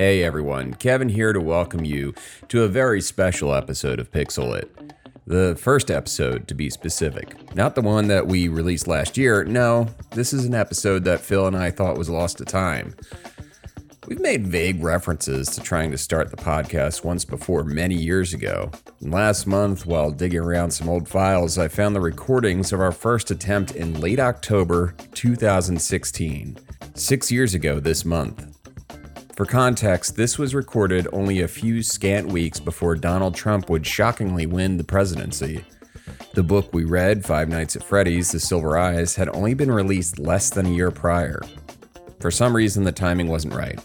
Hey everyone, Kevin here to welcome you to a very special episode of Pixel It. The first episode, to be specific. Not the one that we released last year, no, this is an episode that Phil and I thought was lost to time. We've made vague references to trying to start the podcast once before many years ago. And last month, while digging around some old files, I found the recordings of our first attempt in late October 2016, six years ago this month. For context, this was recorded only a few scant weeks before Donald Trump would shockingly win the presidency. The book we read, Five Nights at Freddy's The Silver Eyes, had only been released less than a year prior. For some reason, the timing wasn't right.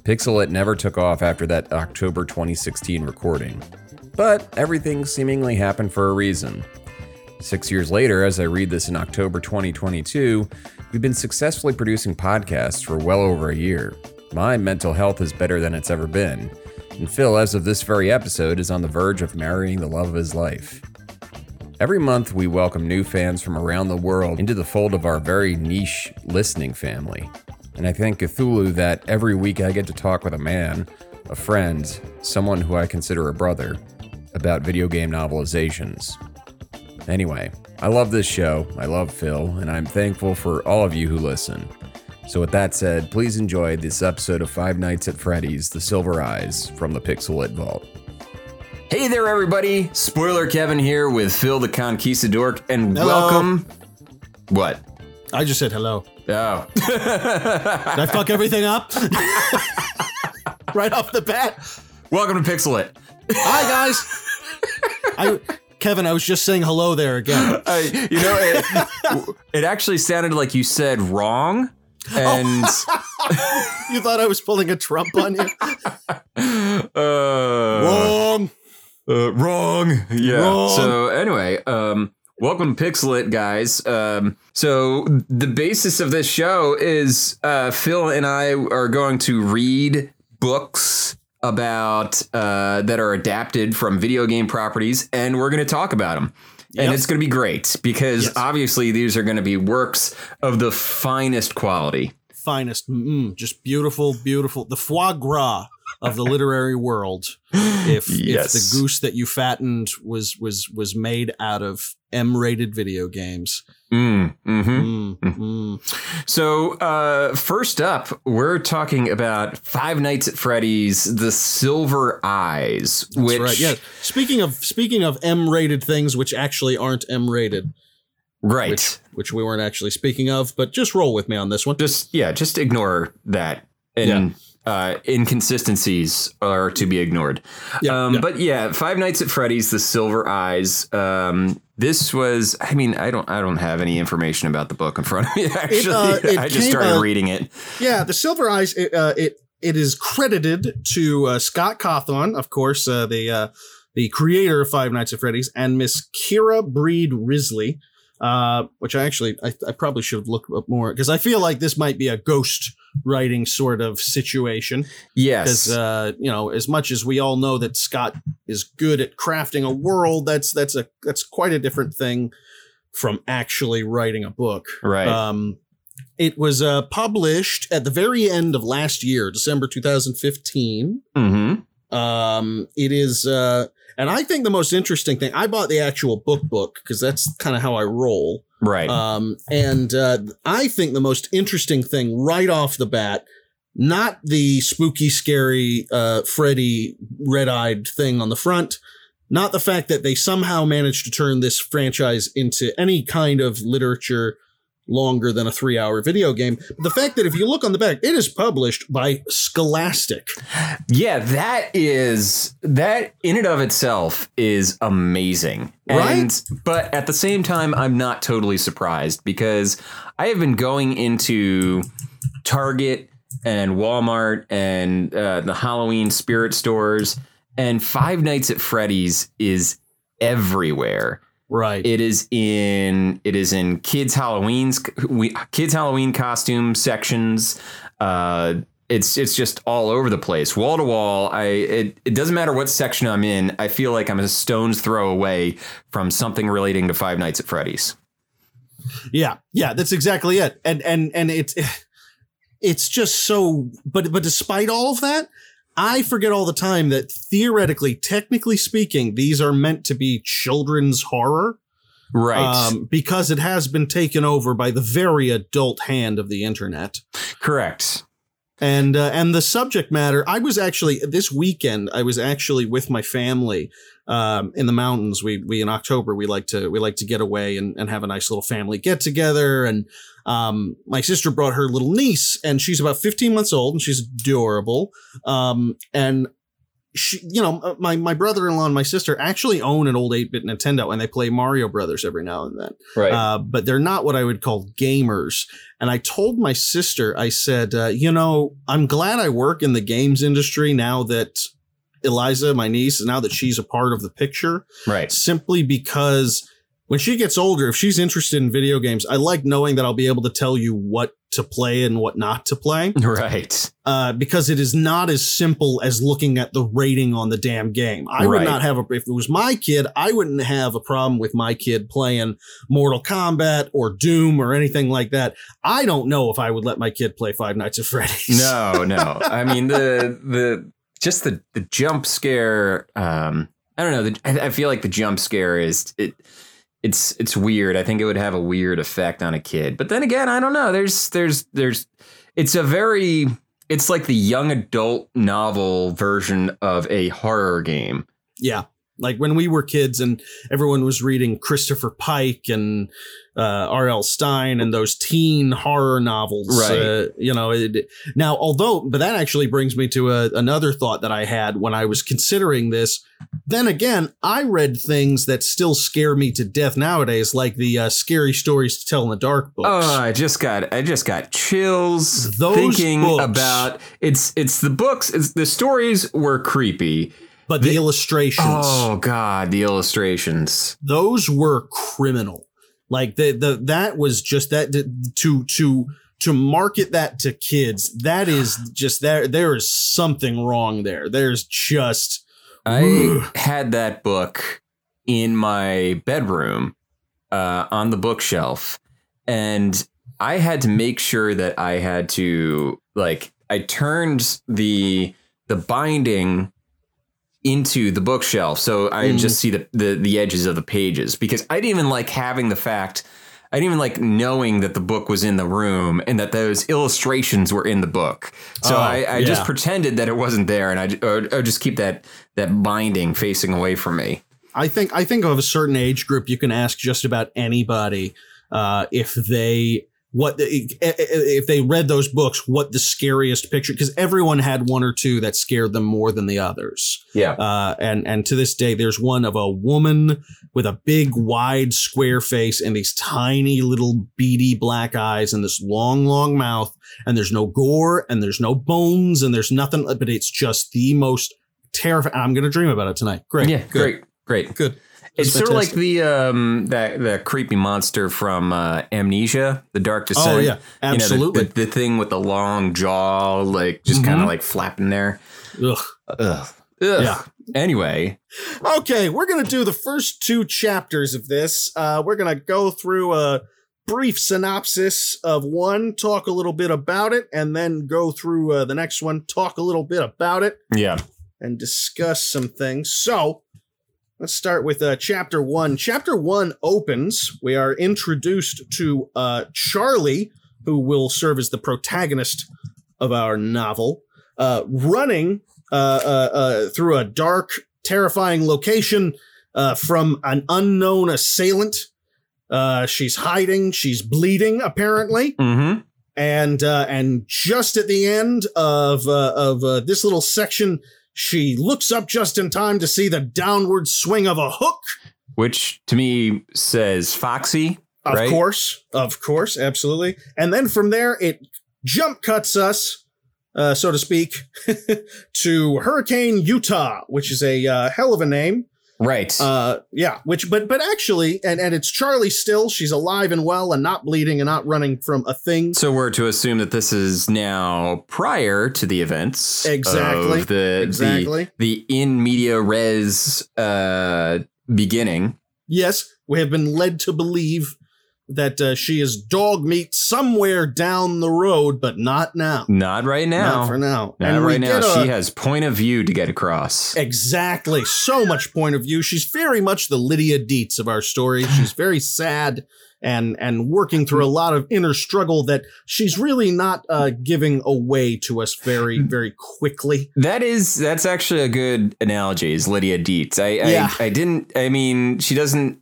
Pixel It never took off after that October 2016 recording. But everything seemingly happened for a reason. Six years later, as I read this in October 2022, we've been successfully producing podcasts for well over a year. My mental health is better than it's ever been, and Phil, as of this very episode, is on the verge of marrying the love of his life. Every month, we welcome new fans from around the world into the fold of our very niche listening family. And I thank Cthulhu that every week I get to talk with a man, a friend, someone who I consider a brother, about video game novelizations. Anyway, I love this show, I love Phil, and I'm thankful for all of you who listen. So, with that said, please enjoy this episode of Five Nights at Freddy's The Silver Eyes from the Pixel It Vault. Hey there, everybody! Spoiler Kevin here with Phil the Conquistador, and Hello. welcome. What? I just said hello. Oh. Did I fuck everything up? right off the bat. welcome to Pixel It. Hi guys. I Kevin, I was just saying hello there again. Uh, you know, it, it actually sounded like you said wrong. And You thought I was pulling a Trump on you? uh, Wrong. Uh, wrong. Yeah. Wrong. So anyway, um, welcome to Pixelit, guys. Um, so the basis of this show is uh, Phil and I are going to read books about uh, that are adapted from video game properties, and we're going to talk about them. And Yep. it's going to be great because Yes. obviously these are going to be works of the finest quality. Finest. Mm, just beautiful, beautiful. The foie gras of the literary world. If Yes. if the goose that you fattened was was was made out of M-rated video games. Mm, hmm Mm, mm. So, uh, first up, we're talking about Five Nights at Freddy's: The Silver Eyes, That's which, right. Yeah. Speaking of speaking of M-rated things, which actually aren't M-rated, right. which which we weren't actually speaking of, but just roll with me on this one. just yeah, just ignore that, and uh, inconsistencies are to be ignored. Yeah, um, yeah. But yeah, Five Nights at Freddy's: The Silver Eyes. Um, this was, I mean, I don't, I don't have any information about the book in front of me. Actually, uh, it I just started uh, reading it. Yeah, the Silver Eyes. It uh, it, it is credited to uh, Scott Cawthon, of course, uh, the uh, the creator of Five Nights at Freddy's, and Miss Kira Breed-Wrisley. Uh, which I actually I, I probably should have looked up more because I feel like this might be a ghost writing sort of situation. Yes, because uh, you know, as much as we all know that Scott is good at crafting a world, that's that's a that's quite a different thing from actually writing a book. right. Um, it was uh, published at the very end of last year, December 2015. mm-hmm. Um, it is, uh, and I think the most interesting thing, I bought the actual book book because that's kind of how I roll. Right. Um, and uh, I think the most interesting thing right off the bat, not the spooky, scary uh, Freddy red eyed thing on the front, not the fact that they somehow managed to turn this franchise into any kind of literature longer than a three hour video game. But the fact that if you look on the back, it is published by Scholastic. Yeah, that is that in and of itself is amazing. Right? And but at the same time I'm not totally surprised because I have been going into Target and Walmart and uh, the Halloween spirit stores and Five Nights at Freddy's is everywhere. Right. It is in it is in kids Halloween's we kids Halloween costume sections. Uh, it's it's just all over the place, wall to wall. I it, it doesn't matter what section I'm in. I feel like I'm a stone's throw away from something relating to Five Nights at Freddy's. Yeah, yeah, that's exactly it. And and and it's it's just so but but despite all of that, I forget all the time that theoretically, technically speaking, these are meant to be children's horror. Right. Um, because it has been taken over by the very adult hand of the internet. Correct. And uh, and the subject matter, I was actually this weekend. I was actually with my family um, in the mountains. We we in October we like to we like to get away and, and have a nice little family get together. And um, my sister brought her little niece, and she's about 15 months old, and she's adorable. Um, and she, you know, uh, my my brother in law and my sister actually own an old 8 bit Nintendo, and they play Mario Brothers every now and then. Right. Uh, but they're not what I would call gamers. And I told my sister, I said, uh, you know, I'm glad I work in the games industry now that Eliza, my niece, now that she's a part of the picture, right. simply because when she gets older, if she's interested in video games, I like knowing that I'll be able to tell you what to play and what not to play. Right. Uh, because it is not as simple as looking at the rating on the damn game. I would not have a, if it was my kid, I wouldn't have a problem with my kid playing Mortal Kombat or Doom or anything like that. I don't know if I would let my kid play Five Nights at Freddy's. No, no. I mean the the just the the jump scare. Um, I don't know. The, I, I feel like the jump scare is it. It's it's weird. I think it would have a weird effect on a kid. But then again, I don't know. There's there's there's. It's a very. It's like the young adult novel version of a horror game. Yeah. Like when we were kids and everyone was reading Christopher Pike and uh, R.L. Stine and those teen horror novels. Right. Uh, you know, it, now, although, but that actually brings me to a, another thought that I had when I was considering this. Then again, I read things that still scare me to death nowadays, like the uh, scary stories to tell in the dark books. Oh, I just got I just got chills Those thinking books. about it's it's the books. It's the stories were creepy. But the, illustrations. Oh God, the illustrations. those were criminal. Like the the that was just that to to to market that to kids. That is just there. There is something wrong there. There's just I had that book in my bedroom uh, on the bookshelf, and I had to make sure that I had to like I turned the the binding into the bookshelf so I Mm. just see the, the the edges of the pages because I didn't even like having the fact I didn't even like knowing that the book was in the room and that those illustrations were in the book. So Oh, I, I just pretended that it wasn't there, and I or, or just keep that that binding facing away from me. I think I think of a certain age group you can ask just about anybody uh, if they what the, if they read those books what the scariest picture because everyone had one or two that scared them more than the others. Yeah. Uh, and and to this day, there's one of a woman with a big, wide, square face and these tiny little beady black eyes and this long, long mouth. And there's no gore and there's no bones and there's nothing, but it's just the most terrifying. I'm gonna dream about it tonight. Great. yeah, Good. great, great. Good. It's sort of like the um that the creepy monster from uh, Amnesia, The Dark Descent. Oh yeah, You know, the- absolutely. the, the thing with the long jaw, like just kind Mhm. of like flapping there. Ugh. Ugh. Yeah. Anyway, Okay, we're gonna do the first two chapters of this. Uh, we're gonna go through a brief synopsis of one, talk a little bit about it, and then go through uh, the next one, talk a little bit about it, yeah. and discuss some things. So, let's start with uh, chapter one. Chapter one opens. We are introduced to uh, Charlie, who will serve as the protagonist of our novel, uh, running uh, uh, uh, through a dark, terrifying location uh, from an unknown assailant. Uh, she's hiding. She's bleeding, apparently Mm-hmm. and uh, and just at the end of uh, of uh, this little section, she looks up just in time to see the downward swing of a hook. Which to me says Foxy. Of Right. course, of course, absolutely. And then from there, it jump cuts us, uh, so to speak, to Hurricane Utah, which is a uh, hell of a name. Right. Uh, yeah, which but but actually, and and it's Charlie still. She's alive and well, and not bleeding, and not running from a thing. so we're to assume that this is now prior to the events. Exactly. Of the, Exactly. The, the in media res uh, beginning. Yes, we have been led to believe that uh, she is dog meat somewhere down the road, but not now. Not right now. Not for now. Not And right now. a- she has point of view to get across. Exactly. So much point of view. She's very much the Lydia Dietz of our story. She's very sad and and working through a lot of inner struggle that she's really not uh, giving away to us very very quickly. That is that's actually a good analogy. Is Lydia Dietz? I Yeah. I, I didn't. I mean, she doesn't.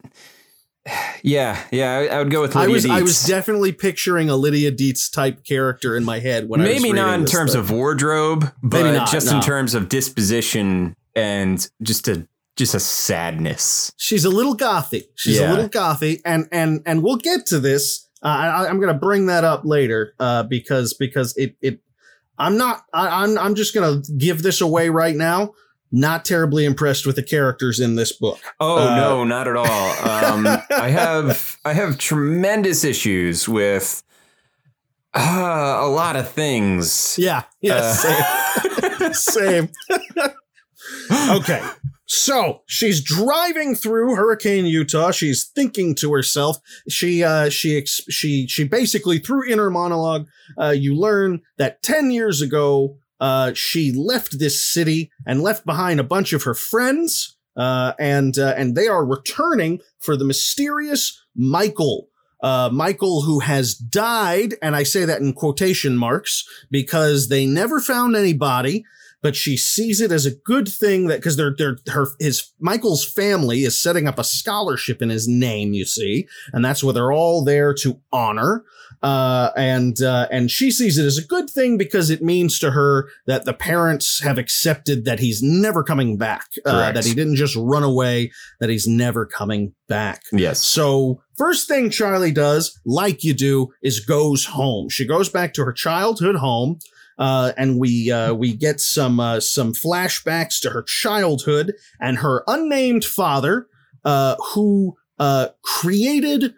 Yeah, yeah. I, I would go with I was Dietz. I was definitely picturing a Lydia Dietz type character in my head when I was maybe not in terms thing. of wardrobe, but not, just in terms of disposition and just a just a sadness. she's a little gothy. She's Yeah. a little gothy, and and and we'll get to this. Uh, I, I'm going to bring that up later uh, because because it it. I'm not. I, I'm I'm just going to give this away right now. Not terribly impressed with the characters in this book. Oh Uh, no, not at all. Um, I have I have tremendous issues with uh, a lot of things. Yeah. Yeah. Uh, same. same. okay. So she's driving through Hurricane Utah. She's thinking to herself. She uh she ex- she she basically through inner monologue, uh, you learn that ten years ago, uh, she left this city and left behind a bunch of her friends. Uh, and uh, and they are returning for the mysterious Michael. Uh, Michael, who has died, and I say that in quotation marks because they never found anybody but she sees it as a good thing that because they're they're her his Michael's family is setting up a scholarship in his name, you see, and that's what they're all there to honor. Uh, and uh, and she sees it as a good thing because it means to her that the parents have accepted that he's never coming back, uh, that he didn't just run away, that he's never coming back. yes. So first thing Charlie does, like you do, is goes home. She goes back to her childhood home. Uh, and we uh, we get some uh, some flashbacks to her childhood and her unnamed father, uh, who uh, created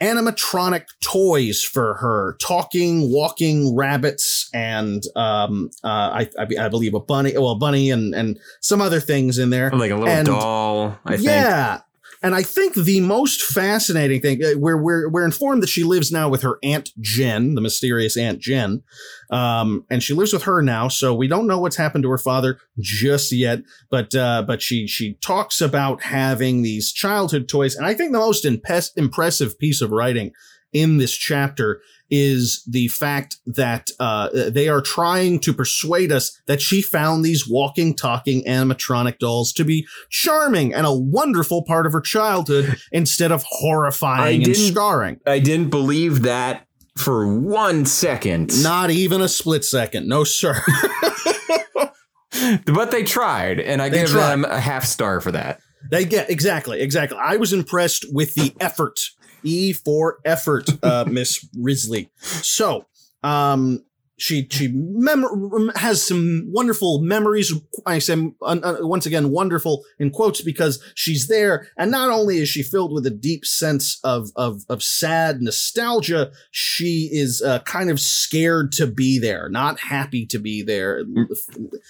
animatronic toys for her, talking, walking rabbits, and um, uh, I, I I believe a bunny, well, a bunny, and and some other things in there. Like a little and- doll, I think. And I think the most fascinating thing, uh, we're, we're, we're informed that she lives now with her Aunt Jen, the mysterious Aunt Jen. Um, and she lives with her now. So we don't know what's happened to her father just yet. But, uh, but she, she talks about having these childhood toys. And I think the most impressive piece of writing in this chapter is the fact that uh, they are trying to persuade us that she found these walking, talking animatronic dolls to be charming and a wonderful part of her childhood instead of horrifying and scarring. I didn't believe that for one second. Not even a split second. No, sir. but they tried, and I They give tried. them a half star for that. They get exactly, exactly. I was impressed with the effort. E for effort, uh, Miss Wrisley. So, um, she she mem- has some wonderful memories. I say uh, once again wonderful in quotes because she's there, and not only is she filled with a deep sense of of of sad nostalgia, she is uh, kind of scared to be there, not happy to be there,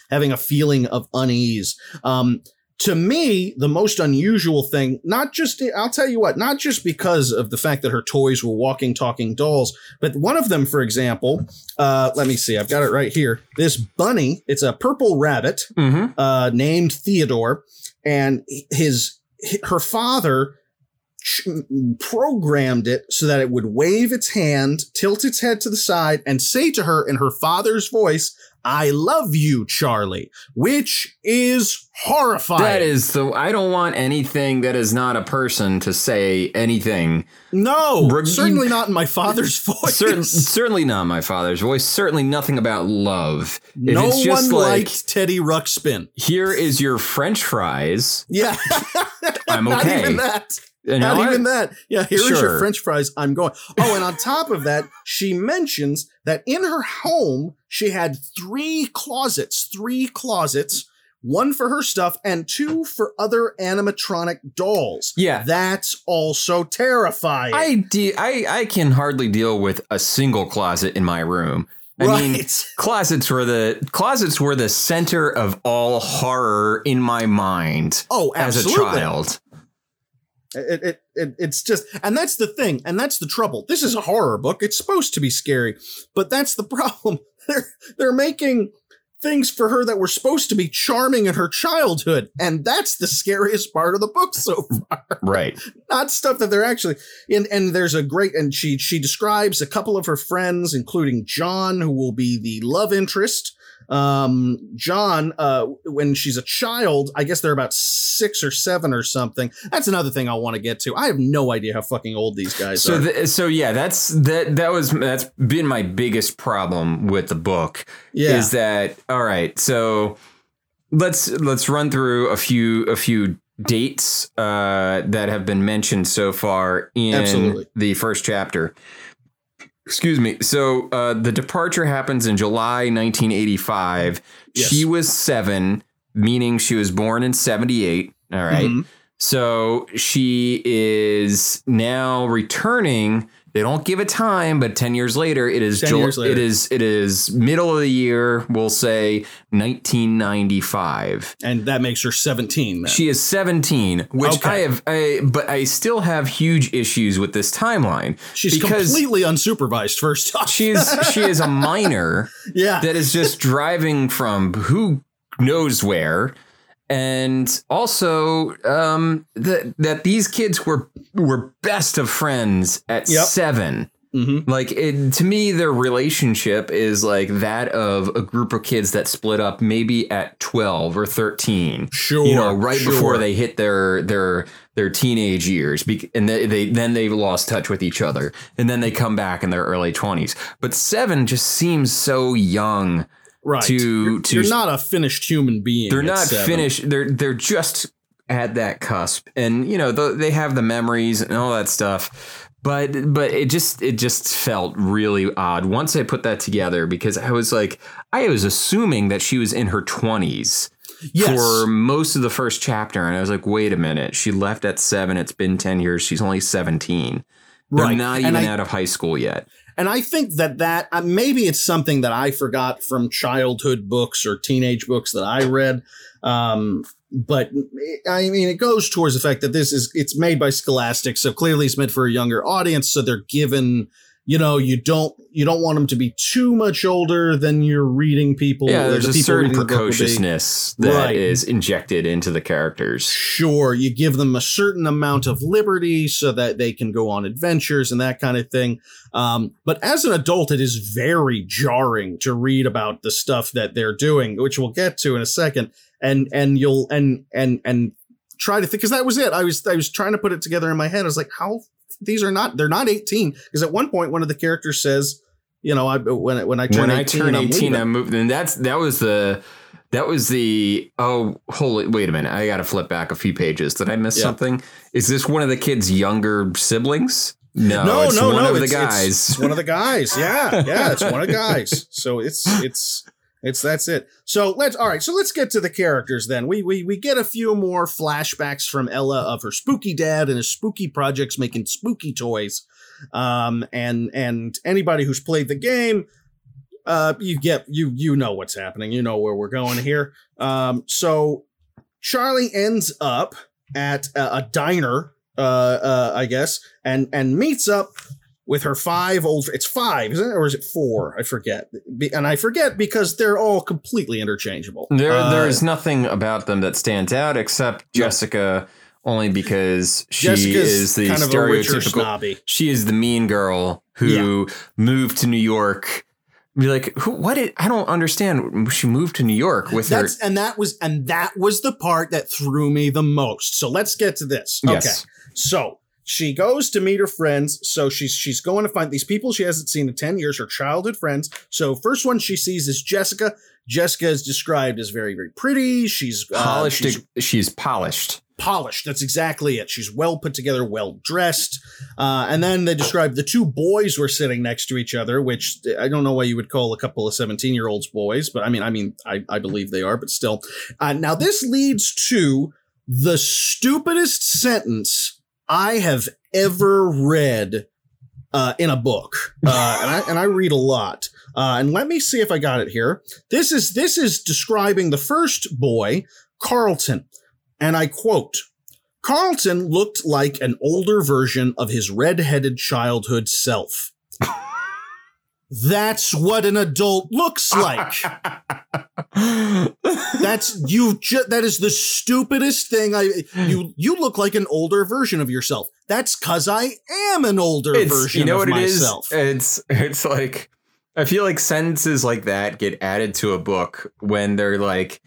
having a feeling of unease. Um, to me, the most unusual thing, not just, I'll tell you what, not just because of the fact that her toys were walking, talking dolls, but one of them, for example, uh, let me see, I've got it right here. This bunny, it's a purple rabbit, Mm-hmm. uh, named Theodore, and his, her father programmed it so that it would wave its hand, tilt its head to the side, and say to her in her father's voice, I love you, Charlie, which is horrifying. That is the. I don't want anything that is not a person to say anything. no, Re- certainly not in my father's voice. Certain, certainly not my father's voice. Certainly nothing about love. If no it's just one like liked Teddy Ruxpin. here is your French fries. Yeah, I'm not okay. Even. You know Not even that. Yeah, here's your French fries. I'm going. Oh, and on top of that, she mentions that in her home, she had three closets, three closets, one for her stuff and two for other animatronic dolls. Yeah. That's also terrifying. I, de- I I can hardly deal with a single closet in my room. I mean, closets were the closets were the center of all horror in my mind oh, as a absolutely. child. It, it, it, it's just, and that's the thing, and that's the trouble. This is a horror book. It's supposed to be scary, but that's the problem. They're they're making things for her that were supposed to be charming in her childhood, and that's the scariest part of the book so far. Right. Not stuff that they're actually. And and there's a great, and she she describes a couple of her friends, including John, who will be the love interest um, John, uh, when she's a child, I guess they're about six or seven or something. That's another thing I want to get to. I have no idea how fucking old these guys so are. th- so yeah, that's that that was that's been my biggest problem with the book. Yeah. Is that all right? So let's let's run through a few a few dates uh, that have been mentioned so far in Absolutely. the first chapter. Excuse me. So uh, the departure happens in July 1985. Yes. She was seven, meaning she was born in 78. All right. Mhm. So she is now returning. They don't give a time, but 10 years later, it is 10 Jul- later. it is it is middle of the year, we'll say 1995. and that makes her 17 then. She is 17, which Okay. I have I but I still have huge issues with this timeline. She's completely unsupervised, first off. she's she is a minor yeah. that is just driving from who knows where and also um that that these kids were were best of friends at Yep. 7 Mhm. like it, to me their relationship is like that of a group of kids that split up maybe at 12 or 13 Sure. you know right sure. before they hit their their their teenage years and they, they then they lost touch with each other and then they come back in their early 20s but 7 just seems so young right. to you're, to you're not a finished human being. they're not seven. finished they're they're just at that cusp. And you know th- they have the memories and all that stuff. But but it just it just felt really odd once i put that together because i was like i was assuming that she was in her 20s Yes. for most of the first chapter. And i was like wait a minute. She left at 7 it's been 10 years. She's only 17 they're Right. not even I- out of high school yet. And I think that that uh, maybe it's something that I forgot from childhood books or teenage books that I read. Um, but I mean, it goes towards the fact that this is it's made by Scholastic, so clearly it's meant for a younger audience. So they're given, you know, you don't you don't want them to be too much older than you're reading people. yeah there's the a certain reading the book will be. precociousness that is Right. injected into the characters Sure, you give them a certain amount of liberty so that they can go on adventures and that kind of thing. Um, but as an adult, it is very jarring to read about the stuff that they're doing, which we'll get to in a second. And and you'll and and and try to think because that was it. I was I was trying to put it together in my head. I was like, how these are not they're not eighteen because at one point one of the characters says, you know, I when when I turn when I 18, turn I'm 18, leaving. I moved. And that's that was the that was the oh holy wait a minute. I got to flip back a few pages. Did I miss Yeah. something? Is this one of the kids' younger siblings? No, no, it's no, one no. of the it's, it's- guys. It's, one of the guys. Yeah, yeah. It's one of the guys. So it's it's it's that's it. So let's all right. So let's get to the characters then. We we we get a few more flashbacks from Ella of her spooky dad and his spooky projects making spooky toys. Um and and anybody who's played the game, uh, you get you you know what's happening. You know where we're going here. Um, so Charlie ends up at a, a diner, uh, uh, I guess, and and meets up with her five old. It's five, isn't it, or is it four? I forget, and I forget because they're all completely interchangeable. There, Uh, there is nothing about them that stands out except No. Jessica, only because she Jessica's is the kind of stereotypical. snobby. She is the mean girl who moved to New York. Be like, who? What? Did, I don't understand. She moved to New York with her. And that was and that was the part that threw me the most. So let's get to this. Yes. Okay. So she goes to meet her friends. So she's she's going to find these people she hasn't seen in 10 years, her childhood friends. So first one she sees is Jessica. Jessica is described as very, very pretty. She's uh, polished. she's she's polished. polished. That's exactly it. She's well put together, well dressed. Uh, and then they describe the two boys were sitting next to each other, which I don't know why you would call a couple of 17 year olds boys, but I mean, I mean, I, I believe they are, but still. Uh, now this leads to the stupidest sentence I have ever read uh, in a book, uh, and I and I read a lot. Uh, and let me see if I got it here. This is this is describing the first boy, Carlton, and I quote: Carlton looked like an older version of his red-headed childhood self. That's what an adult looks like. That's you. Ju- that is the stupidest thing. I you you look like an older version of yourself. That's because I am an older it's, version you know of what it is? It's it's like I feel like sentences like that get added to a book when they're like,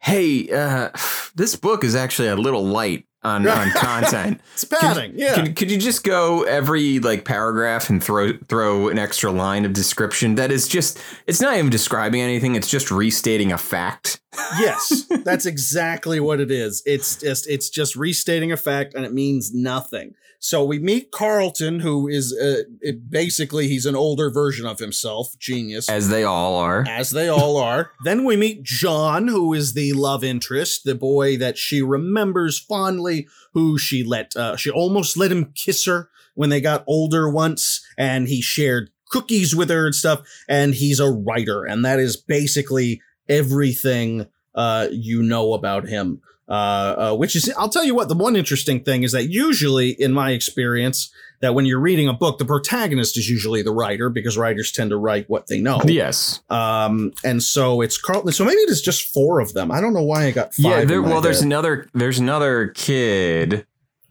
"Hey, uh, this book is actually a little light on on content. It's padding. yeah. Could, could you just go every like paragraph and throw throw an extra line of description that is just it's not even describing anything, it's just restating a fact. yes, that's exactly what it is. It's just it's just restating a fact, and it means nothing. So we meet Carlton, who is uh, it, basically he's an older version of himself, genius, As they all are. as they all are. then we meet John, who is the love interest, the boy that she remembers fondly, who she let uh, she almost let him kiss her when they got older once, and he shared cookies with her and stuff. And he's a writer, and that is basically everything uh, you know about him. Uh, uh, which is, I'll tell you what, the one interesting thing is that usually, in my experience, that when you're reading a book, the protagonist is usually the writer because writers tend to write what they know. Yes. Um, and so it's Carlton. So maybe it is just four of them. I don't know why I got five. Yeah, there, well there's head. another there's another kid.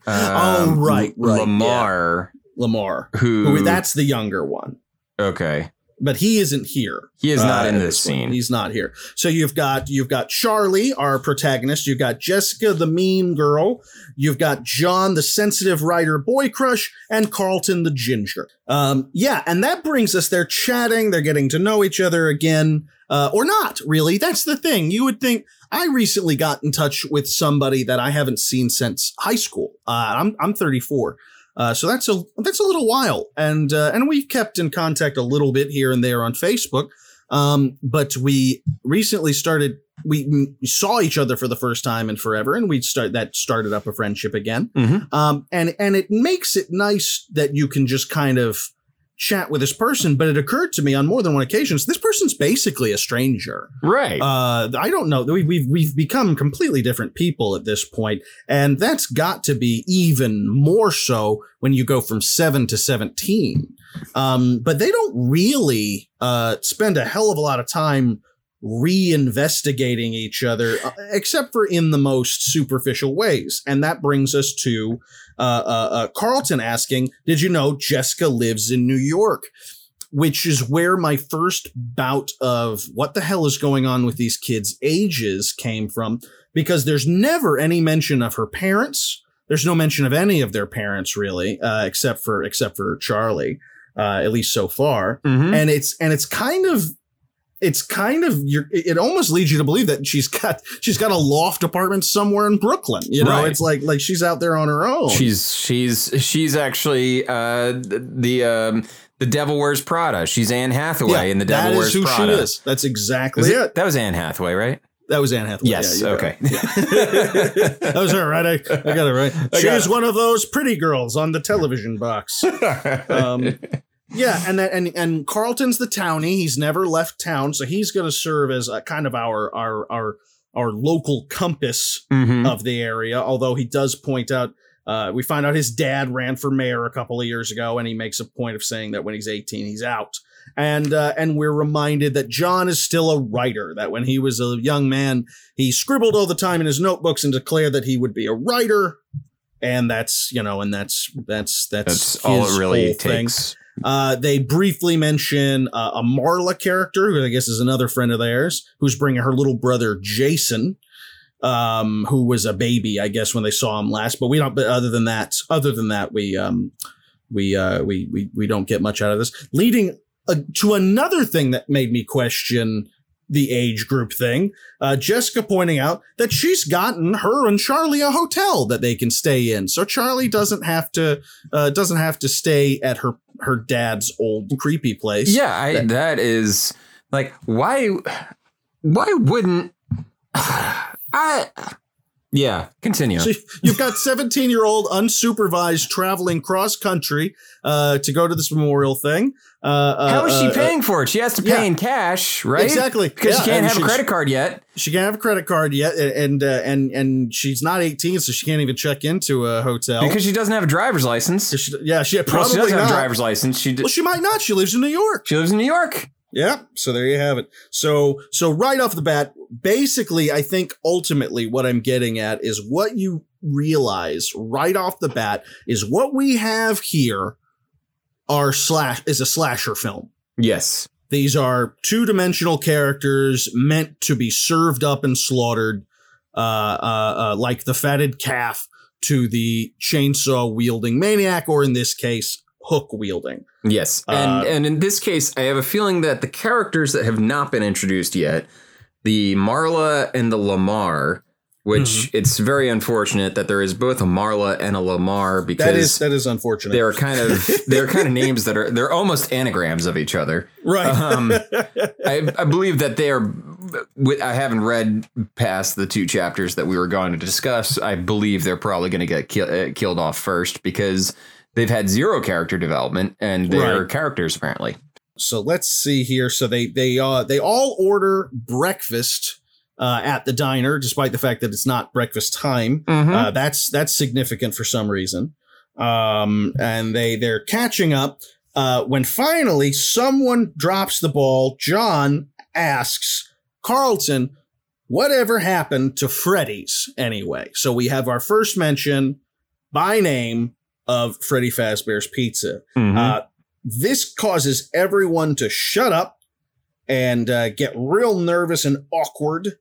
Oh, um, right, right, Lamar, Lamar. who, Who, that's the younger one, okay. But he isn't here. He is not uh, in this scene. He's not here. So you've got you've got Charlie, our protagonist. You've got Jessica, the mean girl. You've got John, the sensitive writer boy crush, and Carlton, the ginger. Um, yeah, and that brings us. They're chatting. They're getting to know each other again, uh, or not really. That's the thing. You would think. I recently got in touch with somebody that I haven't seen since high school. Uh, I'm I'm 34. Uh, so that's a that's a little while, and uh, and we've kept in contact a little bit here and there on Facebook. Um, but we recently started. We, saw each other for the first time in forever, and we start that started up a friendship again. Mhm. Um, and and it makes it nice that you can just kind of chat with this person. But it occurred to me on more than one occasion, this person's basically a stranger. Right. Uh, I don't know. We, we've we've become completely different people at this point, and that's got to be even more so when you go from seven to seventeen. Um, but they don't really uh, spend a hell of a lot of time reinvestigating each other, uh, except for in the most superficial ways. And that brings us to uh, uh, uh, Carlton asking, "Did you know Jessica lives in New York?" which is where my first bout of what the hell is going on with these kids' ages came from, because there's never any mention of her parents. There's no mention of any of their parents really, uh, except for except for Charlie, uh, at least so far. Mhm. And it's and it's kind of it's kind of you're, it almost leads you to believe that she's got she's got a loft apartment somewhere in Brooklyn. You know, Right. it's like like she's out there on her own. She's she's she's actually uh the, um the Devil Wears Prada. She's Anne Hathaway in the Devil that Wears who Prada. she is. That's exactly Was it. it- That was Anne Hathaway, right? That was Anne Hathaway. Yes, Yeah, okay. right. that was her, right? I, I got it right. I She got one of those pretty girls on the television box. Um, yeah, and that, and and Carlton's the townie. He's never left town, so he's going to serve as a kind of our our our our local compass Mhm. of the area. Although he does point out, uh, we find out his dad ran for mayor a couple of years ago, and he makes a point of saying that when he's 18, he's out. And uh, and we're reminded that John is still a writer. That when he was a young man, he scribbled all the time in his notebooks and declared that he would be a writer. And that's you know, and that's that's that's, That's all it really takes. thing. Uh, they briefly mention uh, a Marla character, who I guess is another friend of theirs, who's bringing her little brother Jason, um, who was a baby, I guess, when they saw him last. But we don't. But other than that, other than that, we um, we uh, we we we don't get much out of this. Leading uh, to another thing that made me question the age group thing. Uh, Jessica pointing out that she's gotten her and Charlie a hotel that they can stay in, so Charlie doesn't have to uh, doesn't have to stay at her her dad's old creepy place. Yeah, I, That- that is like why why wouldn't I Yeah, continue. So you've got 17 year old unsupervised traveling cross country uh, to go to this memorial thing. Uh, uh, How is she uh, paying for it? She has to pay yeah. in cash, right? Exactly. Because Yeah, she can't and have a credit card yet. She can't have a credit card yet, and uh, and and she's not 18, so she can't even check into a hotel. Because she doesn't have a driver's license. She- yeah, she probably Well, she doesn't have a driver's license. She d- Well, she might not. She lives in New York. she lives in New York. Yeah. So there you have it. So so right off the bat, basically, I think ultimately what I'm getting at is what you realize right off the bat is what we have here are slash is a slasher film. Yes. These are two dimensional characters meant to be served up and slaughtered, uh, uh, uh, like the fatted calf to the chainsaw wielding maniac, or in this case, hook wielding. Yes. Uh, And and in this case, I have a feeling that the characters that have not been introduced yet, the Marla and the Lamar, which Mm-hmm. it's very unfortunate that there is both a Marla and a Lamar because That is that is unfortunate. they're kind of they're kind of names that are they're almost anagrams of each other. right. Um, I, I believe that they are. I haven't read past the two chapters that we were going to discuss. I believe they're probably going to get kill, uh, killed off first because they've had zero character development and they're Right. characters apparently. so let's see here. So they they uh they all order breakfast uh, at the diner, despite the fact that it's not breakfast time. Mm-hmm. Uh, that's that's significant for some reason. Um, and they they're catching up. Uh, when finally someone drops the ball, John asks Carlton, "Whatever happened to Freddy's anyway?" So we have our first mention by name of Freddy Fazbear's Pizza. Mm-hmm. Uh, this causes everyone to shut up and uh, get real nervous and awkward.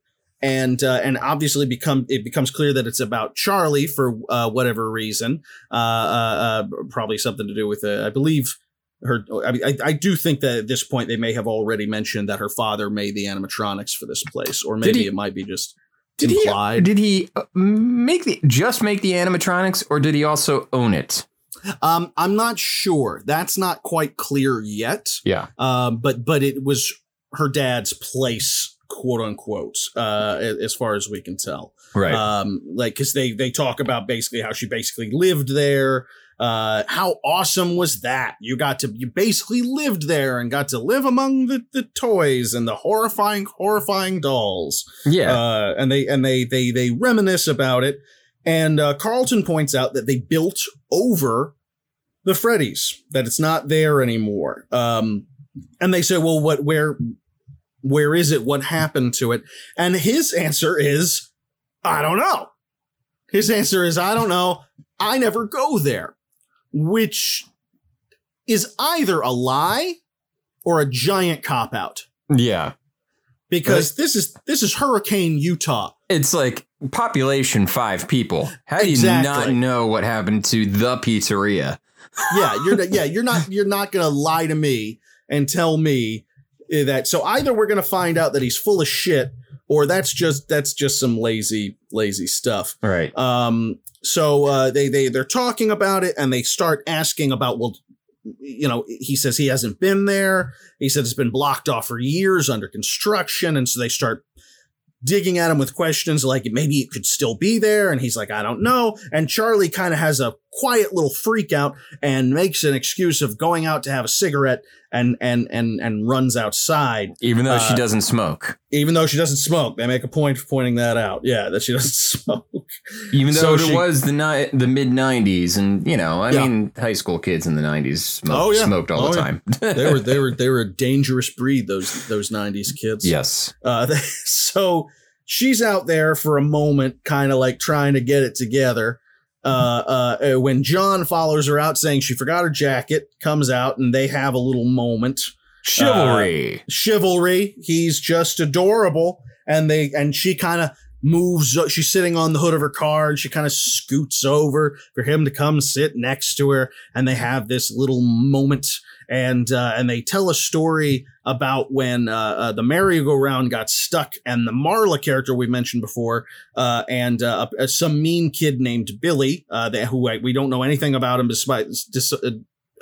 And uh, and obviously become it becomes clear that it's about Charlie for uh, whatever reason, uh, uh, uh, probably something to do with uh, I believe her. I, mean, I I do think that at this point they may have already mentioned that her father made the animatronics for this place, or maybe he- it might be just did he did he uh, make the just make the animatronics or did he also own it? um, I'm not sure. That's not quite clear yet. Yeah. um, but but it was her dad's place, quote unquote, uh, as far as we can tell. Right. Um, like because they they talk about basically how she basically lived there. Uh, how awesome was that? You got to you basically lived there and got to live among the, the toys and the horrifying horrifying dolls. yeah. Uh, and they and they they they reminisce about it. And uh, Carlton points out that they built over the Freddy's, that it's not there anymore. Um, and they say, "Well, what? Where? Where is it? What happened to it?" And his answer is, "I don't know." His answer is, "I don't know. I never go there," which is either a lie or a giant cop out yeah. because this is this is Hurricane Utah. It's like population five people. How do you not know what happened to the pizzeria? Yeah, you're not- yeah you're not you're not gonna lie to me and tell me that. So either we're gonna find out that he's full of shit, or that's just that's just some lazy lazy stuff. Right. Um, so uh, they they they're talking about it and they start asking about well, you know, he says he hasn't been there. He said it's been blocked off for years under construction, and so they start digging at him with questions like maybe it could still be there, and he's like, I don't know. And Charlie kind of has a quiet little freak out and makes an excuse of going out to have a cigarette and and and and runs outside Even though she Uh, doesn't smoke. even though she doesn't smoke they make a point of pointing that out yeah that she doesn't smoke Even though so it she- was the ni- the mid '90s, and you know, I Yeah. mean, high school kids in the '90s smoked, Oh, yeah. smoked all Oh, the yeah. time. they were they were they were a dangerous breed those those 90s kids yes. uh they, so she's out there for a moment kind of like trying to get it together uh uh when john follows her out saying she forgot her jacket comes out and they have a little moment. Chivalry. chivalry. He's just adorable. And they and she kind of moves she's sitting on the hood of her car and she kind of scoots over for him to come sit next to her. And they have this little moment and uh, and they tell a story about when uh, uh, the merry-go-round got stuck and the Marla character we mentioned before uh, and uh, some mean kid named Billy uh, that, who I, we don't know anything about him despite dis-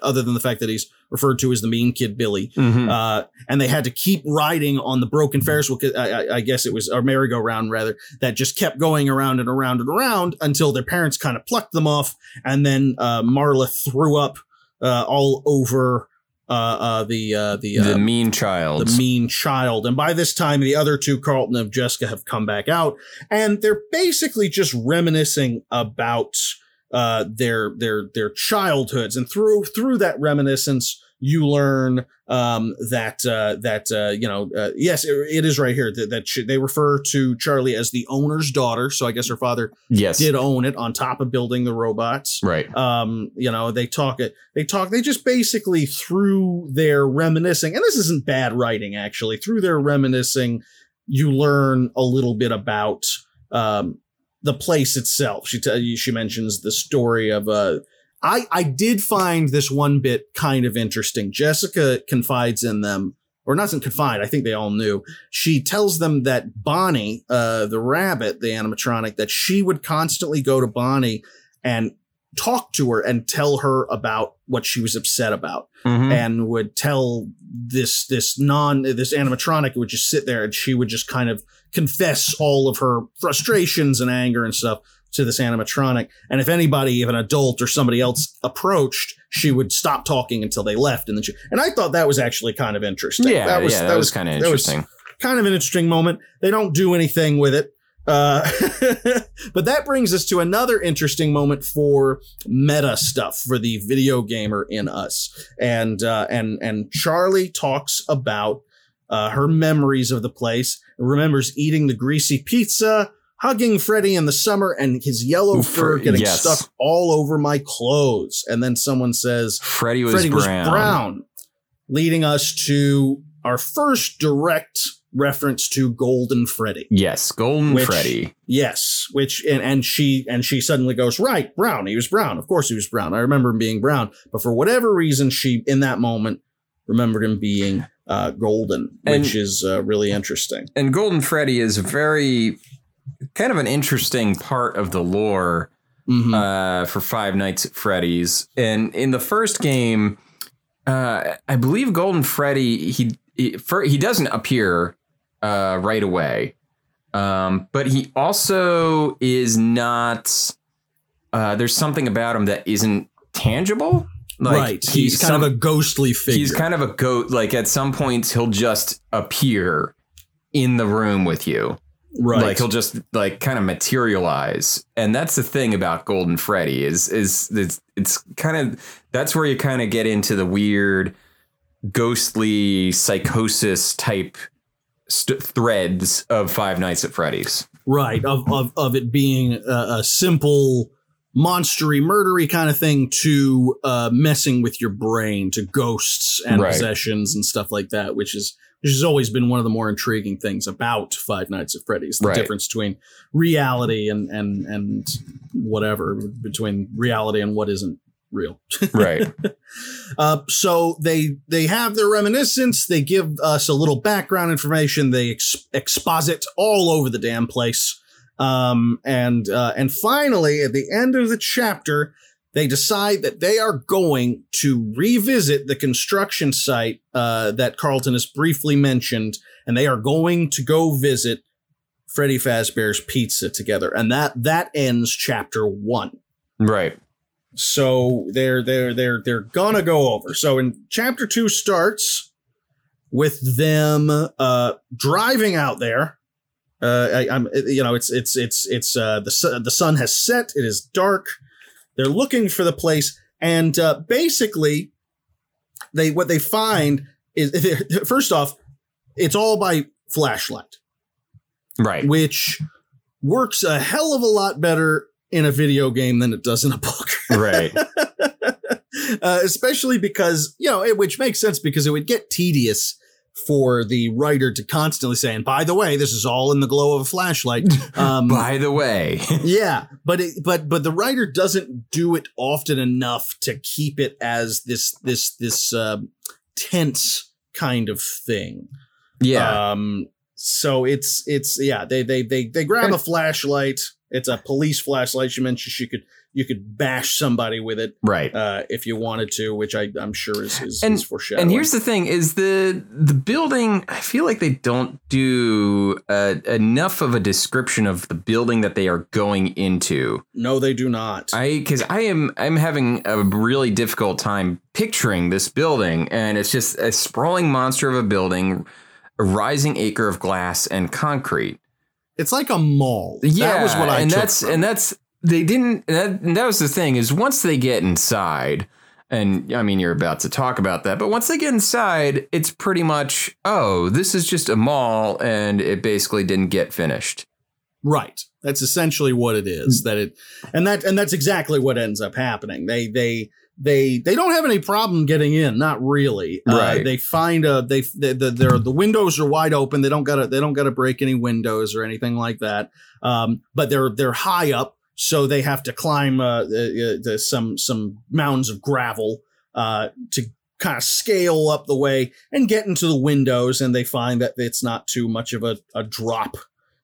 other than the fact that he's referred to as the mean kid Billy. Mhm. Uh, and they had to keep riding on the broken Ferris wheel. I, I, I guess it was a merry-go-round rather that just kept going around and around and around until their parents kind of plucked them off, and then uh, Marla threw up uh, all over uh, uh, the uh, the uh, the mean child. the mean child. And by this time, the other two, Carlton and Jessica, have come back out, and they're basically just reminiscing about uh, their their their childhoods. And through through that reminiscence, you learn um, that uh, that uh, you know, uh, yes, it, it is right here that, that she, they refer to Charlie as the owner's daughter. So I guess her father yes. did own it on top of building the robots Right. um you know they talk it they talk they just basically through their reminiscing and this isn't bad writing actually through their reminiscing you learn a little bit about um the place itself she tell you she mentions the story of uh i i did find this one bit kind of interesting. Jessica confides in them or not confide i think they all knew. She tells them that bonnie uh the rabbit the animatronic that she would constantly go to bonnie and talk to her and tell her about what she was upset about Mhm. and would tell this this non this animatronic would just sit there and she would just kind of confess all of her frustrations and anger and stuff to this animatronic and if anybody if an adult or somebody else approached she would stop talking until they left and then she and i thought that was actually kind of interesting yeah, that was yeah, that, was, kind of that was interesting. kind of an interesting moment. They don't do anything with it. Uh, but that brings us to another interesting moment for meta stuff for the video gamer in us. And, uh, and, and Charlie talks about, uh, her memories of the place, remembers eating the greasy pizza, hugging Freddy in the summer and his yellow fur getting yes. stuck all over my clothes. And then someone says, Freddy was Freddy brown. was brown, leading us to our first direct reference to Golden Freddy. Yes, Golden Which- Freddy. Yes, which and, and she and she suddenly goes right brown. He was brown. Of course he was brown. I remember him being brown, but for whatever reason, she in that moment remembered him being uh, golden, And- which is uh, really interesting. And Golden Freddy is very kind of an interesting part of the lore Mhm. uh, for Five Nights at Freddy's. And in the first game, uh, I believe Golden Freddy he he, fir- he doesn't appear uh, right away, um, but he also is not. Uh, there's something about him that isn't tangible. Like, right, he's, kind some- of a ghostly figure. He's kind of a goat. Like at some points, he'll just appear in the room with you. Right. Like he'll just like kind of materialize, and that's the thing about Golden Freddy is is it's, it's kind of that's where you kind of get into the weird, ghostly psychosis type st- threads of Five Nights at Freddy's. right of of of it being a, a simple monstery murdery kind of thing to uh messing with your brain to ghosts and Right. possessions and stuff like that which is which has always been one of the more intriguing things about Five Nights at Freddy's the Right. difference between reality and and and whatever between reality and what isn't real Right. uh, so they they have their reminiscence. They give us a little background information. They ex- exposit all over the damn place. Um, and uh, and finally, at the end of the chapter, they decide that they are going to revisit the construction site uh, that Carlton has briefly mentioned, and they are going to go visit Freddy Fazbear's Pizza together. And that that ends chapter one. right. So they're they're they're they're gonna go over. So in chapter two starts with them uh driving out there. Uh I, I'm you know it's it's it's it's uh the sun the sun has set, it is dark. They're looking for the place and uh basically they what they find is first off it's all by flashlight Right. which works a hell of a lot better in a video game than it does in a book. Right. uh, especially because you know, it, which makes sense because it would get tedious for the writer to constantly say, "And by the way, this is all in the glow of a flashlight." Um, By the way. yeah, but it, but but the writer doesn't do it often enough to keep it as this this this uh, tense kind of thing. yeah. Um, so it's it's yeah, they they they they grab a flashlight It's a police flashlight. She mentioned she could you could bash somebody with it Right. uh, if you wanted to, which I, I'm sure is is, And- is foreshadowing. And here's the thing: is the the building? I feel like they don't do uh, enough of a description of the building that they are going into. no, they do not. I because I am I'm having a really difficult time picturing this building, and it's just a sprawling monster of a building, a rising acre of glass and concrete. it's like a mall. Yeah, that was what I and took that's from and that's they didn't. That, that was the thing is once they get inside, and I mean you're about to talk about that, but once they get inside, it's pretty much oh this is just a mall, and it basically didn't get finished. Right. That's essentially what it is. That it and that and that's exactly what ends up happening. They they they they don't have any problem getting in, not really. Uh, Right. they find a they the the their- the windows are wide open. They don't got to they don't got to break any windows or anything like that. Um, but they're they're high up, so they have to climb uh, uh, uh, some some mounds of gravel uh, to kind of scale up the way and get into the windows. And they find that it's not too much of a, a drop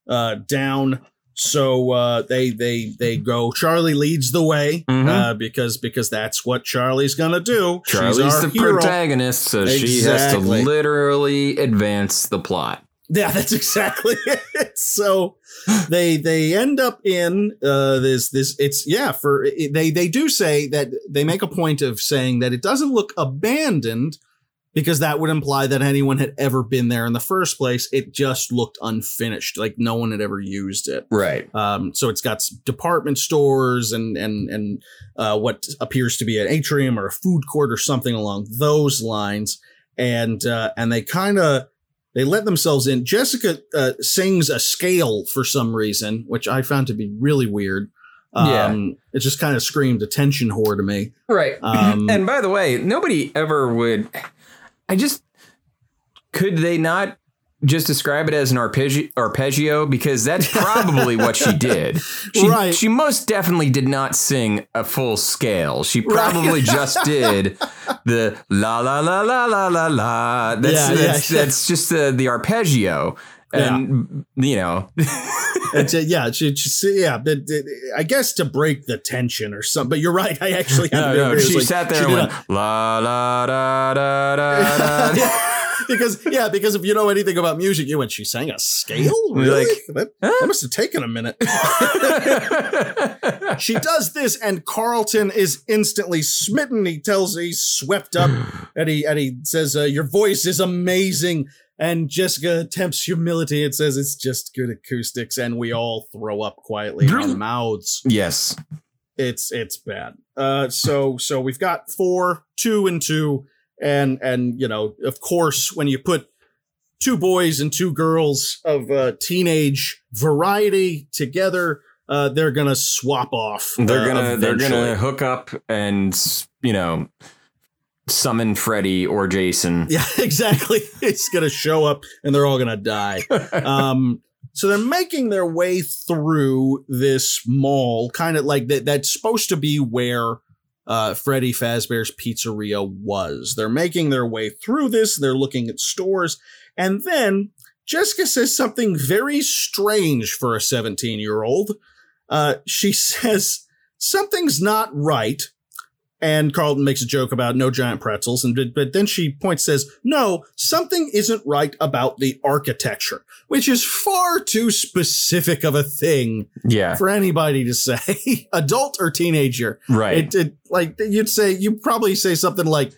uh, down. So uh, they they they go. Charlie leads the way Mhm. uh, because because that's what Charlie's gonna do. She's Charlie's the hero. protagonist, so she has to literally advance the plot. Yeah, that's exactly it. So they they end up in uh this this it's yeah for they they do say that they make a point of saying that it doesn't look abandoned because that would imply that anyone had ever been there in the first place. It just looked unfinished, like no one had ever used it. Right. Um, so it's got department stores and and and uh, what appears to be an atrium or a food court or something along those lines. And uh, and they kind of they let themselves in. Jessica uh, sings a scale for some reason, which I found to be really weird. Um, Yeah. it just kind of screamed attention whore to me. Right. Um, and by the way, nobody ever would. I just could they not just describe it as an arpeggio, arpeggio because that's probably what she did. She, Right. She most definitely did not sing a full scale. She probably just did the la la la la la la la. That's Yeah, yeah, that's, yeah. that's just the the arpeggio. And you know, It's, uh, yeah, she, she, yeah, but, uh, I guess to break the tension or something. But you're right. I actually had no, no. It she sat there she and went la la da da da da. Because yeah, because if you know anything about music, you went. She sang a scale. Really? Like, that, huh? that must have taken a minute. she does this, and Carlton is instantly smitten. He tells he's swept up, and he and he says, uh, "Your voice is amazing." And Jessica attempts humility and says, "It's just good acoustics," and we all throw up quietly in our mouths yes. it's it's bad. Uh, so so we've got four, two and two, and and you know, of course, when you put two boys and two girls of uh, teenage variety together, uh, they're gonna swap off. They're uh, gonna they're gonna hook up and you know summon Freddy or Jason. Yeah, exactly. it's gonna show up, and they're all gonna die. um, so they're making their way through this mall, kind of like that. That's supposed to be where uh, Freddy Fazbear's Pizzeria was. They're making their way through this. They're looking at stores, and then Jessica says something very strange for a 17 year old. Uh, she says something's not right. And Carlton makes a joke about no giant pretzels, and but then she points says, "No, something isn't right about the architecture, which is far too specific of a thing yeah, for anybody to say, adult or teenager. right. It, it like you'd say, you probably say something like."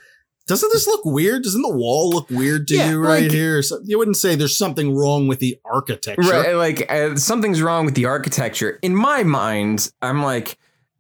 Doesn't this look weird? Doesn't the wall look weird to Yeah, you right like- here? So you wouldn't say there's something wrong with the architecture. Right, like uh, something's wrong with the architecture. In my mind, I'm like,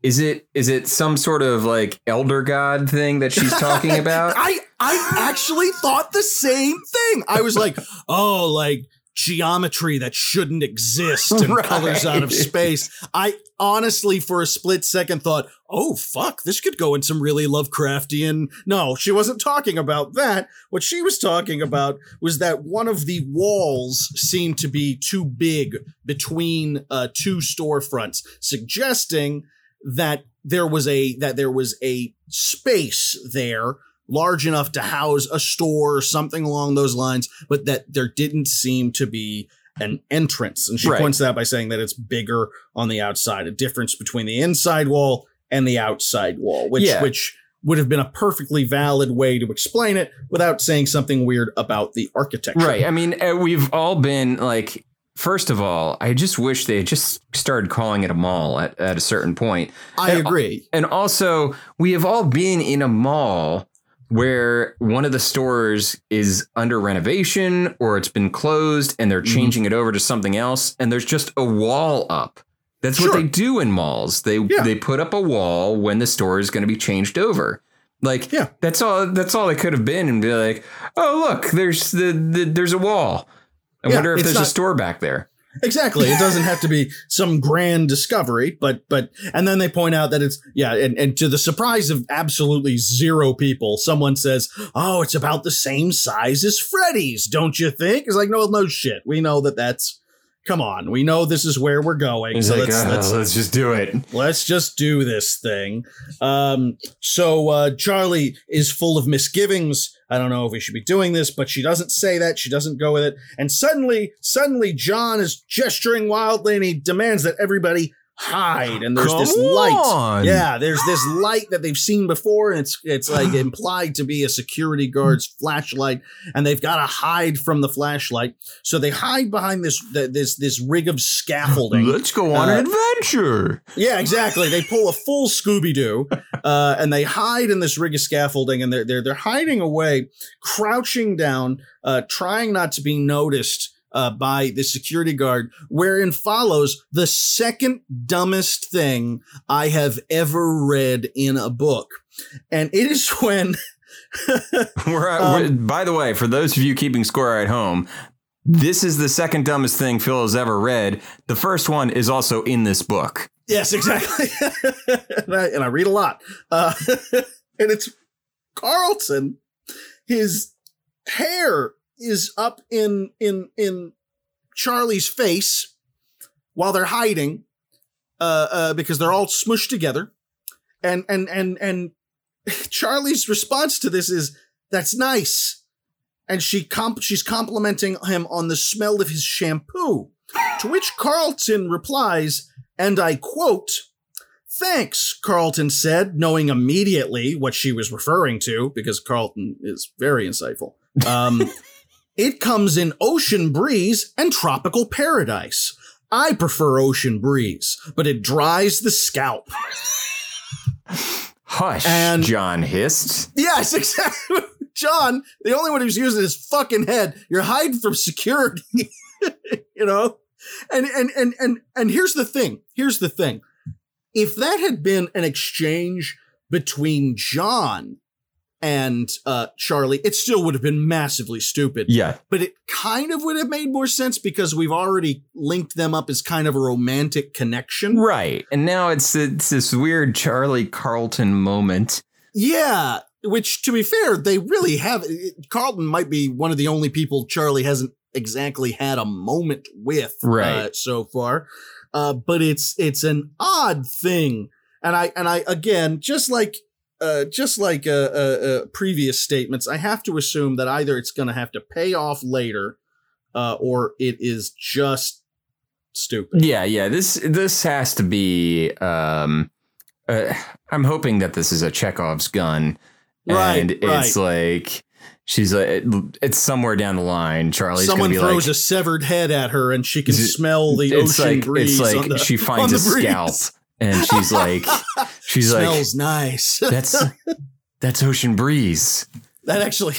is it is it some sort of like elder god thing that she's talking about? I I actually thought the same thing. I was like, oh, like geometry that shouldn't exist and Right. colors out of space. I honestly, for a split second, thought, oh fuck, this could go in some really Lovecraftian. No, she wasn't talking about that. What she was talking about was that one of the walls seemed to be too big between uh, two storefronts, suggesting that there was a that there was a space there large enough to house a store or something along those lines but that there didn't seem to be an entrance. And she Right. points that out by saying that it's bigger on the outside, a difference between the inside wall and the outside wall, which Yeah. which would have been a perfectly valid way to explain it without saying something weird about the architecture. Right. I mean, uh, we've all been like, first of all, I just wish they had just started calling it a mall at, at a certain point. I And- agree. And also, we have all been in a mall where one of the stores is under renovation or it's been closed and they're Mhm. changing it over to something else and there's just a wall up. That's what they do in malls. They Yeah. they put up a wall when the store is going to be changed over. Like Yeah. that's all that's all it could have been and be like, "Oh, look, there's the, the there's a wall." I Yeah, wonder if there's a store back there. Exactly. It doesn't have to be some grand discovery, but but and then they point out that it's yeah, and, and to the surprise of absolutely zero people, someone says, "Oh, it's about the same size as Freddy's, don't you think?" It's like, no, no shit. We know that that's. Come on, we know this is where we're going. He's so like, let's, "Oh, let's let's just do it. let's just do this thing. Um, so uh, Charlie is full of misgivings. I don't know if we should be doing this, but she doesn't say that. She doesn't go with it. And suddenly, suddenly, John is gesturing wildly, and he demands that everybody hide. And there's this light. on. Yeah, there's this light that they've seen before, and it's it's like implied to be a security guard's flashlight, and they've got to hide from the flashlight. So they hide behind this this this rig of scaffolding. Let's go on Uh, an adventure. Yeah, exactly. They pull a full Scooby Doo, uh, and they hide in this rig of scaffolding, and they're they're they're hiding away, crouching down, uh, trying not to be noticed. Uh, by the security guard, wherein follows the second dumbest thing I have ever read in a book. And it is when We're, Um, we're- by the way, for those of you keeping score at home, this is the second dumbest thing Phil has ever read. The first one is also in this book. Yes, exactly. and, I, and I read a lot. Uh, and it's Carlton. His hair is up in in in Charlie's face while they're hiding, uh, uh, because they're all smushed together. And and and and Charlie's response to this is, "That's nice." And she comp- she's complimenting him on the smell of his shampoo. To which Carlton replies, and I quote, Thanks, Carlton said, knowing immediately what she was referring to, because Carlton is very insightful. Um, it comes in ocean breeze and tropical paradise. I prefer ocean breeze, but it dries the scalp. Hush, And- John hissed. Yes, exactly. John, the only one who's using his fucking head. You're hiding from security, you know? And, and, and, and, and here's the thing. Here's the thing. If that had been an exchange between John and uh, Charlie, it still would have been massively stupid. Yeah. But it kind of would have made more sense because we've already linked them up as kind of a romantic connection. Right. And now it's, it's this weird Charlie Carlton moment. Yeah, which to be fair, they really have. Carlton might be one of the only people Charlie hasn't exactly had a moment with Right. uh, so far. Uh, but it's it's an odd thing, and I and I again just like uh, just like uh, uh, uh, previous statements, I have to assume that either it's going to have to pay off later, uh, or it is just stupid. Yeah, yeah. This this has to be. Um, uh, I'm hoping that this is a Chekhov's gun, Right, and it's like she's like it's somewhere down the line. Charlie's Someone gonna be throws like, a severed head at her, and she can smell the it's ocean like breeze. it's like the- she finds a breeze. scalp, and she's like, she's like, smells nice. that's that's ocean breeze. that actually.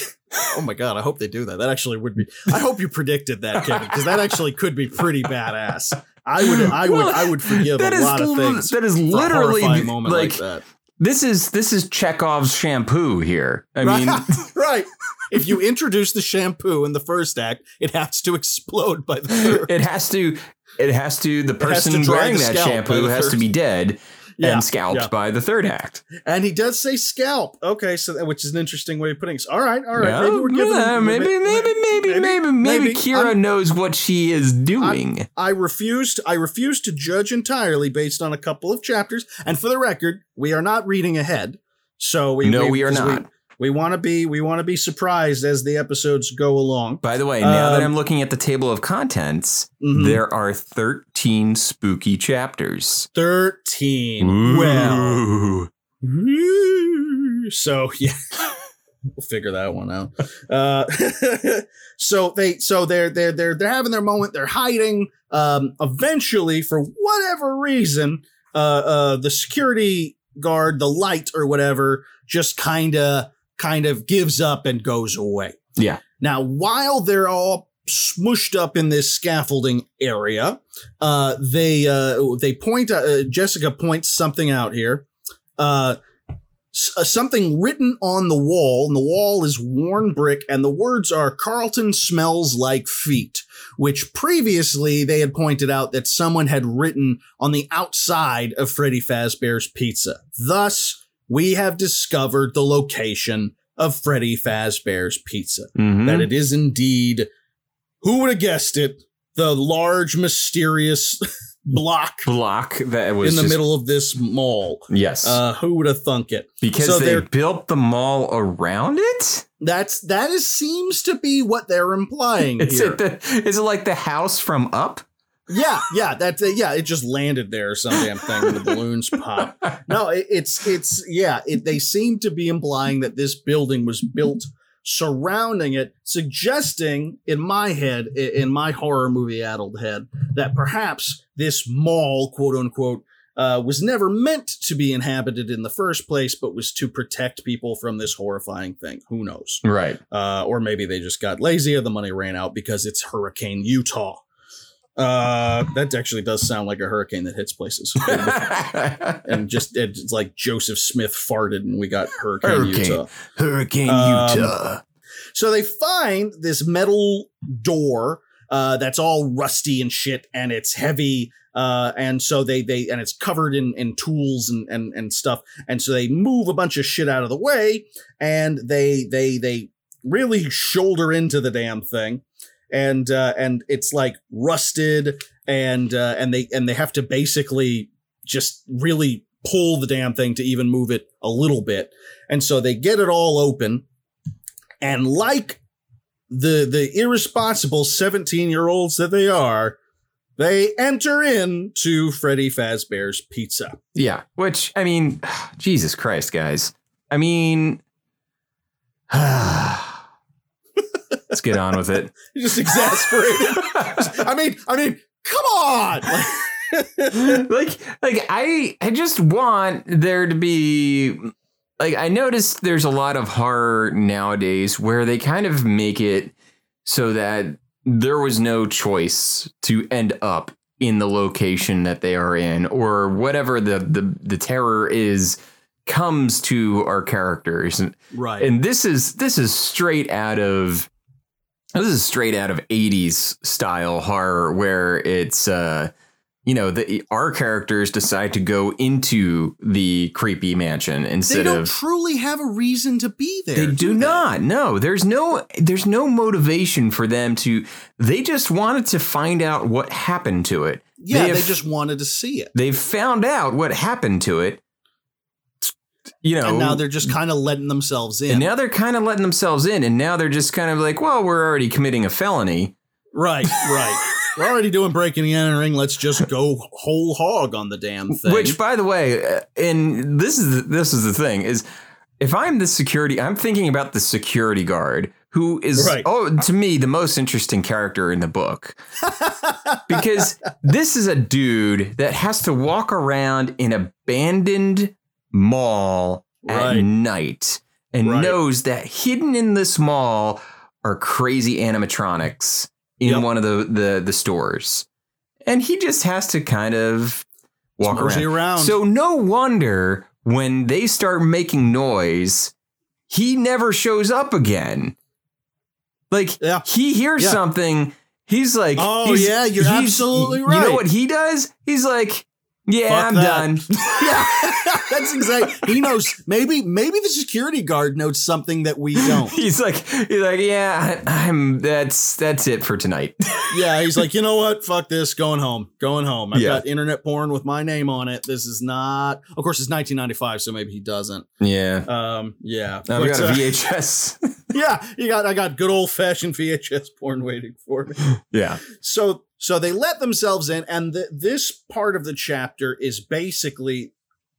Oh my god! I hope they do that. That actually would be. I hope you predicted that, Kevin, because that actually could be pretty badass. I would. I would. I would forgive a lot of things. That is literally moment like, like that. this is this is Chekhov's shampoo here. I mean, right. If you introduce the shampoo in the first act, it has to explode by the third. it has to it has to the person wearing the that shampoo has to be dead Yeah, and scalped yeah. by the third act. And he does say scalp. Okay, so that, which is an interesting way of putting it. All right, all right. Maybe we're giving. yeah, him- maybe, maybe, maybe, maybe, maybe, maybe. Kira I'm- knows what she is doing. I refused. I refuse to judge entirely based on a couple of chapters. And for the record, we are not reading ahead. So we No, we are not. we want to be we want to be surprised as the episodes go along. By the way, now that Um, I'm looking at the table of contents, Mhm. there are 13 spooky chapters. Thirteen. Well, Ooh. Woo. So yeah, we'll figure that one out. Uh, so they, so they're they're they're they're having their moment. They're hiding. Um, eventually, for whatever reason, uh, uh, the security guard, the light or whatever, just kind of kind of gives up and goes away. Yeah. Now, while they're all smushed up in this scaffolding area, uh, they uh, they point. Uh, Jessica points something out here. Uh, uh, something written on the wall, and the wall is worn brick, and the words are "Carlton smells like feet," which previously they had pointed out that someone had written on the outside of Freddy Fazbear's Pizza. Thus, we have discovered the location of Freddy Fazbear's Pizza Mhm. that it is indeed who would have guessed it the large mysterious block block that was in the just- middle of this mall Yes. uh who would have thunk it because so they built the mall around it? that's that is seems to be what they're implying Is here it the is it like the house from up? Yeah yeah that's it. Yeah it just landed there some damn thing the balloons pop no it, it's it's yeah it, they seem to be implying that this building was built surrounding it suggesting in my head in my horror movie addled head that perhaps this mall quote unquote uh, was never meant to be inhabited in the first place but was to protect people from this horrifying thing. Who knows? Right. uh, or maybe they just got lazy or the money ran out because it's hurricane utah uh, that actually does sound like a hurricane that hits places and just it's like Joseph Smith farted and we got Hurricane, Hurricane. Utah. Hurricane Um, Utah. So they find this metal door uh, that's all rusty and shit, and it's heavy. Uh, and so they they and it's covered in in tools and and and stuff. And so they move a bunch of shit out of the way, and they they they really shoulder into the damn thing, and uh, and it's like rusted, and uh, and they and they have to basically just really pull the damn thing to even move it a little bit. And so they get it all open. And like the the irresponsible 17 year olds that they are, they enter into Freddy Fazbear's Pizza. Yeah. Which I mean, Jesus Christ, guys. I mean, let's get on with it. Just exasperated. I mean, I mean, come on. like like I I just want there to be like I noticed there's a lot of horror nowadays where they kind of make it so that there was no choice to end up in the location that they are in or whatever the the, the terror is comes to our characters right. and this is this is straight out of this is straight out of 80s style horror where it's uh you know the our characters decide to go into the creepy mansion instead of. they don't of truly have a reason to be there. they do not no there's no there's no motivation for them to they just wanted to find out what happened to it Yeah, They they, just wanted to see it. they've found out what happened to it you know and now they're just kind of letting themselves in. And now they're kind of letting themselves in, and now they're just kind of like, well, we're already committing a felony. right, right. We're already doing breaking and entering. Let's just go whole hog on the damn thing. Which, by the way, uh, and this is the, this is the thing is, if I'm the security, I'm thinking about the security guard who is Right. oh to me the most interesting character in the book because this is a dude that has to walk around in abandoned mall at night and Right. knows that hidden in this mall are crazy animatronics in Yep. one of the, the the stores and he just has to kind of walk around. around. so no wonder when they start making noise he never shows up again like Yeah. he hears Yeah. something he's like Oh, he's- yeah, you're absolutely right." you know what he does he's like Yeah, Fuck I'm that. done. yeah, that's exactly. He knows. Maybe maybe the security guard knows something that we don't. he's like, he's like, yeah, I, I'm. That's that's it for tonight. Yeah, he's like, you know what? Fuck this. Going home. Going home. I've Yeah. got internet porn with my name on it. This is not. Of course, it's 1995, so maybe he doesn't. yeah, Um. Yeah. I've But, got a uh, VHS. yeah. You got. I got good old fashioned VHS porn waiting for me. yeah, So so they let themselves in, and th- this part of the chapter is basically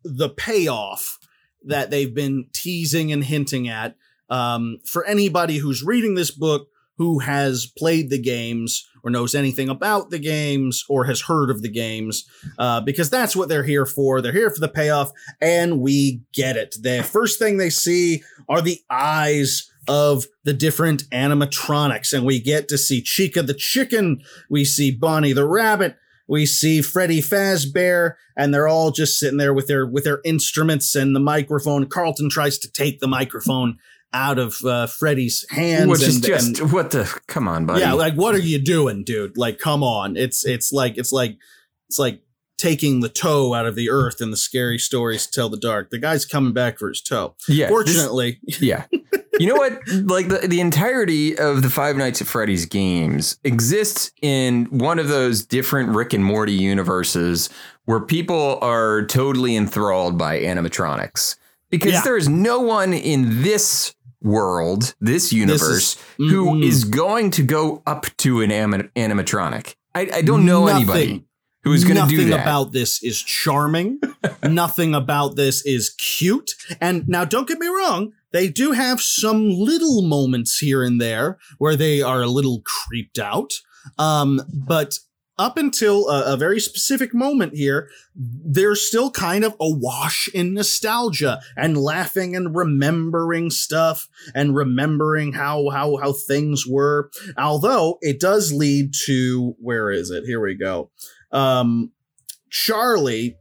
the payoff that they've been teasing and hinting at. Um, for anybody who's reading this book who has played the games or knows anything about the games or has heard of the games, uh, because that's what they're here for. They're here for the payoff, and we get it. The first thing they see are the eyes of the different animatronics, and we get to see Chica the chicken, we see Bonnie the rabbit, we see Freddy Fazbear, and they're all just sitting there with their with their instruments and the microphone. Carlton tries to take the microphone out of uh, Freddy's hands, which is just and- what the. Come on, buddy. yeah, like what are you doing, dude? Like, come on. It's it's like it's like it's like taking the toe out of the earth in the scary stories to tell the dark. The guy's coming back for his toe. yeah. this- Fortunately, Yeah. You know what? Like the, the entirety of the Five Nights at Freddy's games exists in one of those different Rick and Morty universes where people are totally enthralled by animatronics. Because Yeah. there is no one in this world, this universe, who is Mm-mm. going to go up to an anim- animatronic. I, I don't know Nothing. anybody who is going to Nothing do that. about this is charming. Nothing about this is cute. And now, don't get me wrong, they do have some little moments here and there where they are a little creeped out. Um, but up until a, a very specific moment here, they're still kind of awash in nostalgia and laughing and remembering stuff and remembering how how how things were. Although it does lead to where is it? Here we go um, Charlie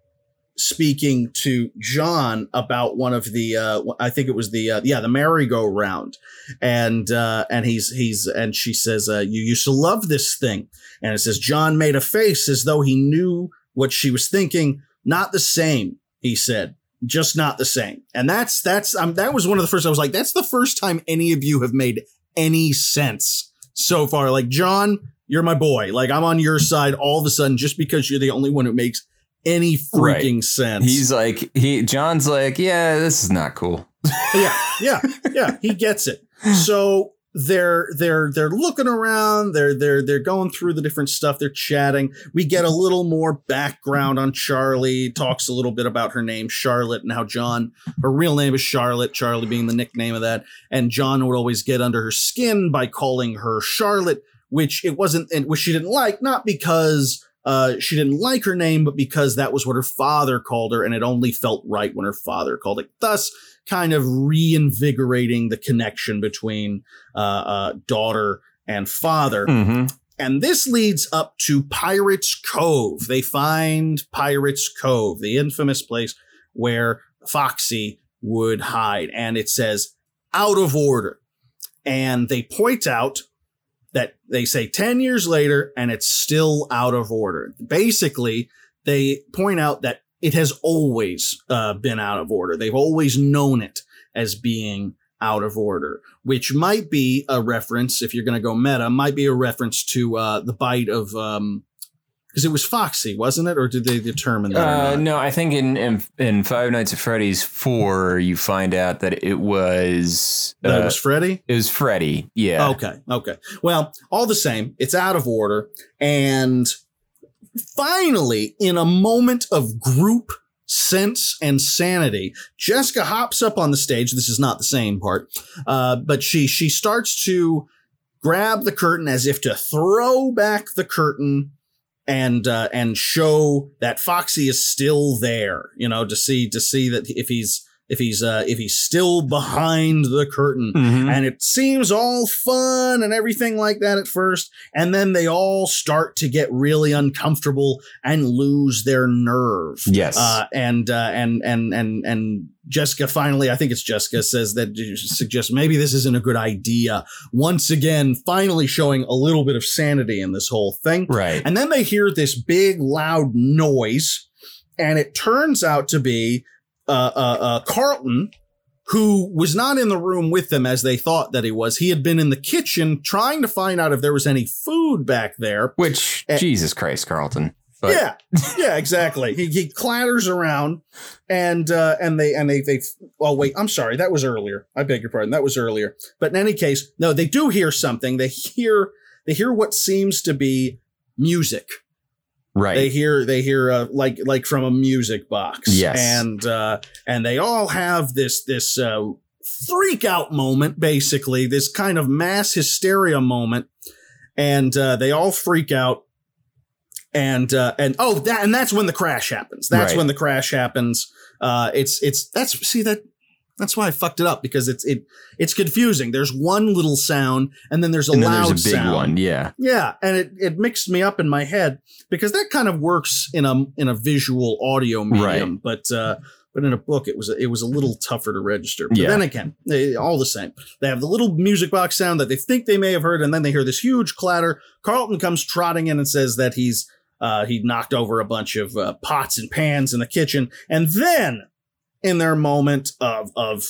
speaking to John about one of the uh, I think it was the uh, yeah the merry-go-round. And uh, and he's he's and she says uh, you used to love this thing. And it says John made a face as though he knew what she was thinking. Not the same he said. Just not the same. And that's that's um, that was one of the first I was like that's the first time any of you have made any sense so far. Like John you're my boy. Like I'm on your side all of a sudden just because you're the only one who makes any freaking sense. He's like, he John's like, yeah, this is not cool. yeah, yeah, yeah. He gets it. So they're they're they're looking around. They're they're they're going through the different stuff. They're chatting. We get a little more background on Charlie. Talks a little bit about her name, Charlotte, and how John. Her real name is Charlotte. Charlie being the nickname of that. And John would always get under her skin by calling her Charlotte, which it wasn't, and which she didn't like, not because. Uh, she didn't like her name, but because that was what her father called her, and it only felt right when her father called it. Thus, kind of reinvigorating the connection between uh, uh, daughter and father. Mm-hmm. And this leads up to Pirates Cove. They find Pirates Cove, the infamous place where Foxy would hide. And it says out of order. And they point out they say 10 years later and it's still out of order. Basically, they point out that it has always uh, been out of order. They've always known it as being out of order, which might be a reference, if you're going to go meta, might be a reference to uh, the bite of, um, because it was Foxy, wasn't it? Or did they determine that? Uh, no, I think in, in in Five Nights at Freddy's four, you find out that it was That uh, it was Freddy? it was Freddy. Yeah. Okay. Okay. Well, all the same, it's out of order. And finally, in a moment of group sense and sanity, Jessica hops up on the stage. This is not the same part, uh, but she she starts to grab the curtain as if to throw back the curtain and uh, and show that Foxy is still there. You know, to see to see that if he's if he's uh, if he's still behind the curtain Mhm. and it seems all fun and everything like that at first and then they all start to get really uncomfortable and lose their nerve Yes. uh, and uh, and and and and Jessica finally, I think it's Jessica, says that suggests maybe this isn't a good idea. Once again, finally showing a little bit of sanity in this whole thing. right. And then they hear this big, loud noise. and it turns out to be uh, uh, uh, Carlton, who was not in the room with them as they thought that he was. He had been in the kitchen trying to find out if there was any food back there. Which Eh. Jesus Christ, Carlton. But yeah, yeah, exactly. He, he clatters around, and uh, and they and they they. Oh wait, I'm sorry. That was earlier. I beg your pardon. That was earlier. But in any case, no, they do hear something. They hear they hear what seems to be music. Right. They hear they hear uh, like like from a music box. Yes. and uh, and they all have this this uh, freak out moment, basically this kind of mass hysteria moment, and uh, they all freak out. And uh, and oh that and that's when the crash happens. That's Right. when the crash happens. Uh, it's it's that's see that that's why I fucked it up because it's it it's confusing. There's one little sound and then there's a and loud there's a big sound. one. Yeah. Yeah, and it, it mixed me up in my head because that kind of works in a in a visual audio medium, right. but uh, but in a book it was it was a little tougher to register. But Yeah. then again, they, all the same, they have the little music box sound that they think they may have heard, and then they hear this huge clatter. Carlton comes trotting in and says that he's uh, he knocked over a bunch of uh, pots and pans in the kitchen, and then in their moment of of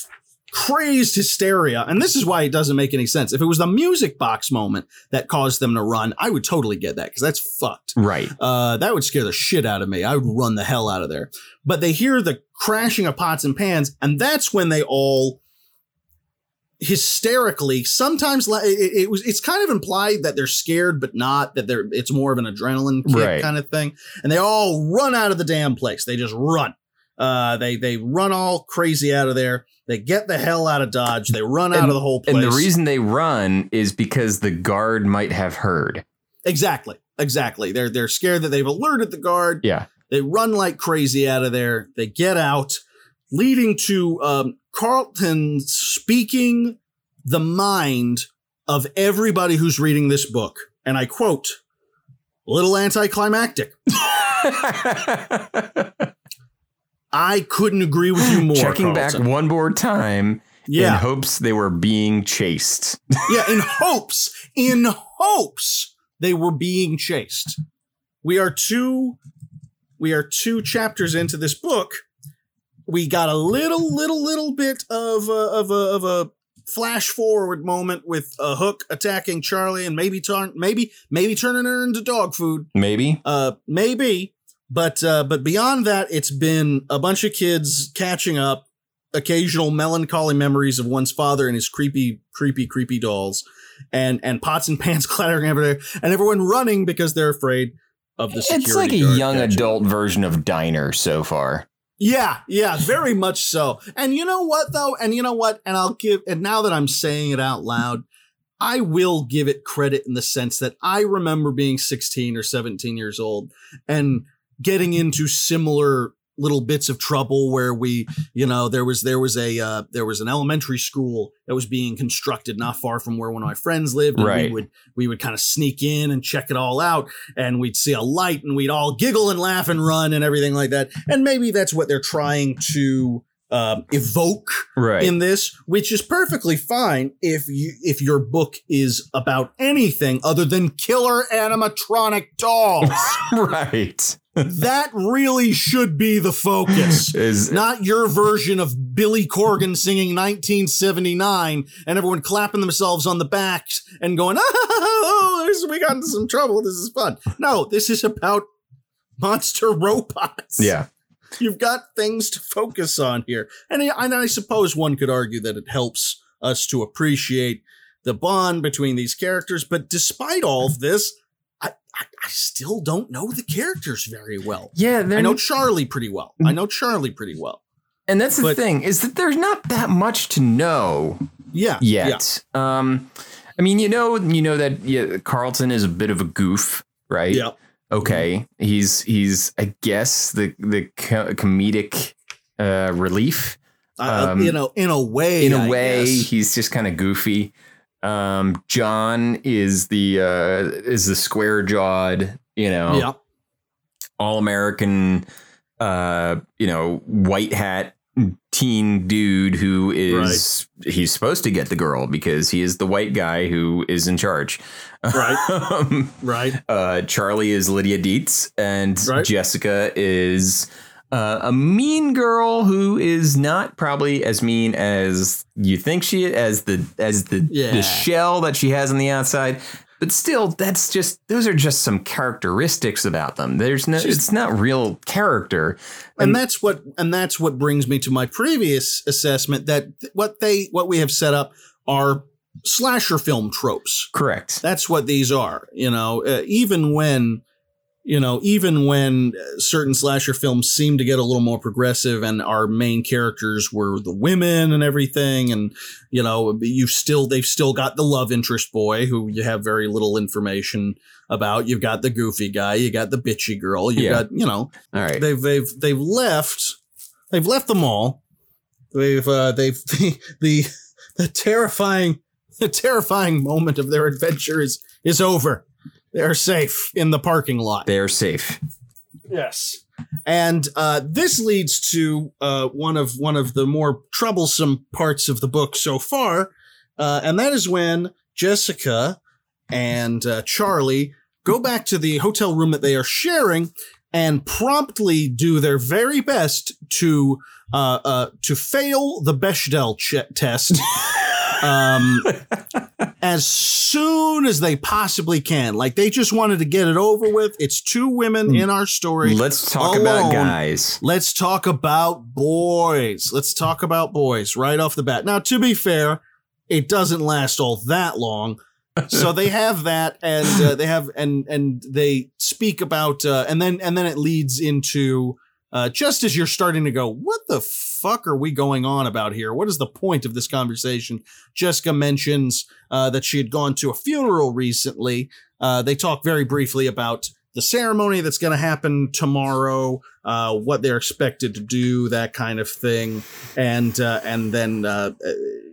crazed hysteria, and this is why it doesn't make any sense. If it was the music box moment that caused them to run, I would totally get that because that's fucked. Right. Uh, that would scare the shit out of me. I would run the hell out of there. But they hear the crashing of pots and pans, and that's when they all hysterically sometimes it, it was it's kind of implied that they're scared but not that they're it's more of an adrenaline kick Right. kind of thing and they all run out of the damn place they just run uh they they run all crazy out of there they get the hell out of dodge they run out And- of the whole place And the reason they run is because the guard might have heard. exactly exactly they're they're scared that they've alerted the guard Yeah. They run like crazy out of there. They get out, leading to um, Carlton speaking the mind of everybody who's reading this book. And I quote, little anticlimactic. I couldn't agree with you more. Checking back one more time yeah. in hopes they were being chased. yeah. In hopes, in hopes they were being chased. We are two, we are two chapters into this book. We got a little, little, little bit of a, of a, of a flash forward moment with a hook attacking Charlie and maybe turn, maybe, maybe turning her into dog food. Maybe. Uh, maybe, but uh, but beyond that, it's been a bunch of kids catching up, occasional melancholy memories of one's father and his creepy, creepy, creepy dolls, and and pots and pans clattering everywhere, and everyone running because they're afraid of the security. It's like a young catching. adult version of Diner so far. Yeah, yeah, very much so. And you know what though? And you know what? And I'll give and now that I'm saying it out loud, I will give it credit in the sense that I remember being 16 or 17 years old and getting into similar little bits of trouble where we, you know, there was there was a uh, there was an elementary school that was being constructed not far from where one of my friends lived. And Right. we would we would kind of sneak in and check it all out and we'd see a light and we'd all giggle and laugh and run and everything like that. And maybe that's what they're trying to um, evoke Right. in this, which is perfectly fine if you if your book is about anything other than killer animatronic dolls. right. That really should be the focus. Is Not your version of Billy Corgan singing 1979 and everyone clapping themselves on the backs and going, oh, we got into some trouble. This is fun. No, this is about monster robots. yeah. You've got things to focus on here. And I, and I suppose one could argue that it helps us to appreciate the bond between these characters. But despite all of this, I, still don't know the characters very well. Yeah, I know Charlie pretty well. I know Charlie pretty well. and that's the but- thing is that there's not that much to know Yeah. Yeah. yet. Um I mean, you know, you know that yeah, Carlton is a bit of a goof, right? Yeah. Okay, he's he's I guess the the co- comedic uh, relief. Uh, Um, you know, in a way. In a I way, guess. he's just kind of goofy. Um, John is the uh, is the square jawed, you know, Yeah. all American, uh, you know, white hat teen dude who is he's supposed to get the girl because he is the white guy who is in charge. Right. Um, Right. uh, Charlie is Lydia Dietz, and Right. Jessica is uh, a mean girl who is not probably as mean as you think she as the as the Yeah. the shell that she has on the outside. But still, that's just those are just some characteristics about them. There's no, She's- it's not real character. and that's what and that's what brings me to my previous assessment that what they what we have set up are slasher film tropes Correct. that's what these are you know uh, even when you know even when uh, certain slasher films seem to get a little more progressive and our main characters were the women and everything and you know you still they've still got the love interest boy who you have very little information about you've got the goofy guy you got the bitchy girl you Yeah. got you know All right. they've they've they've left they've left them all. They've uh, they've the, the the terrifying the terrifying moment of their adventure is is over. They're safe in the parking lot. They're safe. Yes. And uh, this leads to uh, one of one of the more troublesome parts of the book so far, uh, and that is when Jessica and uh, Charlie go back to the hotel room that they are sharing and promptly do their very best to uh, uh, to fail the Bechdel ch- test. um, as soon as they possibly can. Like they just wanted to get it over with. It's two women in our story. Let's talk about guys. Let's talk about boys. Let's talk about boys right off the bat. Now, to be fair, it doesn't last all that long. so they have that, and uh, they have, and and they speak about, uh, and then and then it leads into uh, just as you're starting to go, what the fuck are we going on about here? What is the point of this conversation? Jessica mentions uh, that she had gone to a funeral recently. Uh, they talk very briefly about the ceremony that's going to happen tomorrow, uh, what they're expected to do, that kind of thing, and uh, and then uh,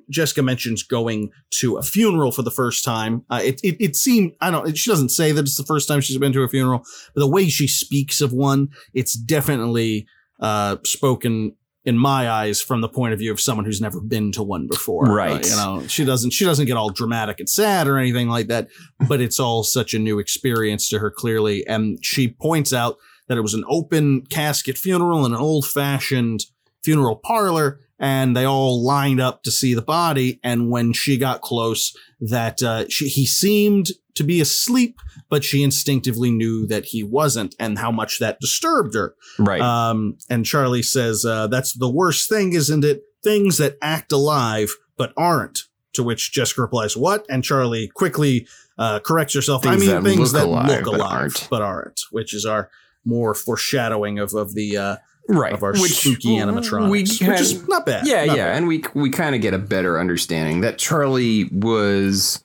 Jessica mentions going to a funeral for the first time. Uh, it, it it seemed I don't. She doesn't say that it's the first time she's been to a funeral, but the way she speaks of one, it's definitely uh, spoken in my eyes from the point of view of someone who's never been to one before. Right. Uh, you know, she doesn't she doesn't get all dramatic and sad or anything like that, but it's all such a new experience to her clearly. And she points out that it was an open casket funeral in an old fashioned funeral parlor and they all lined up to see the body. And when she got close, that uh, she, he seemed to be asleep, but she instinctively knew that he wasn't, and how much that disturbed her. Right. Um, and Charlie says, uh, "That's the worst thing, isn't it? Things that act alive but aren't." To which Jessica replies, "What?" And Charlie quickly uh, corrects herself. Things I mean, that things look that alive look but alive aren't. but aren't, which is our more foreshadowing of of the uh, right. of our Which spooky animatronics, We which is not bad. Yeah, Not yeah, bad. and we we kind of get a better understanding that Charlie was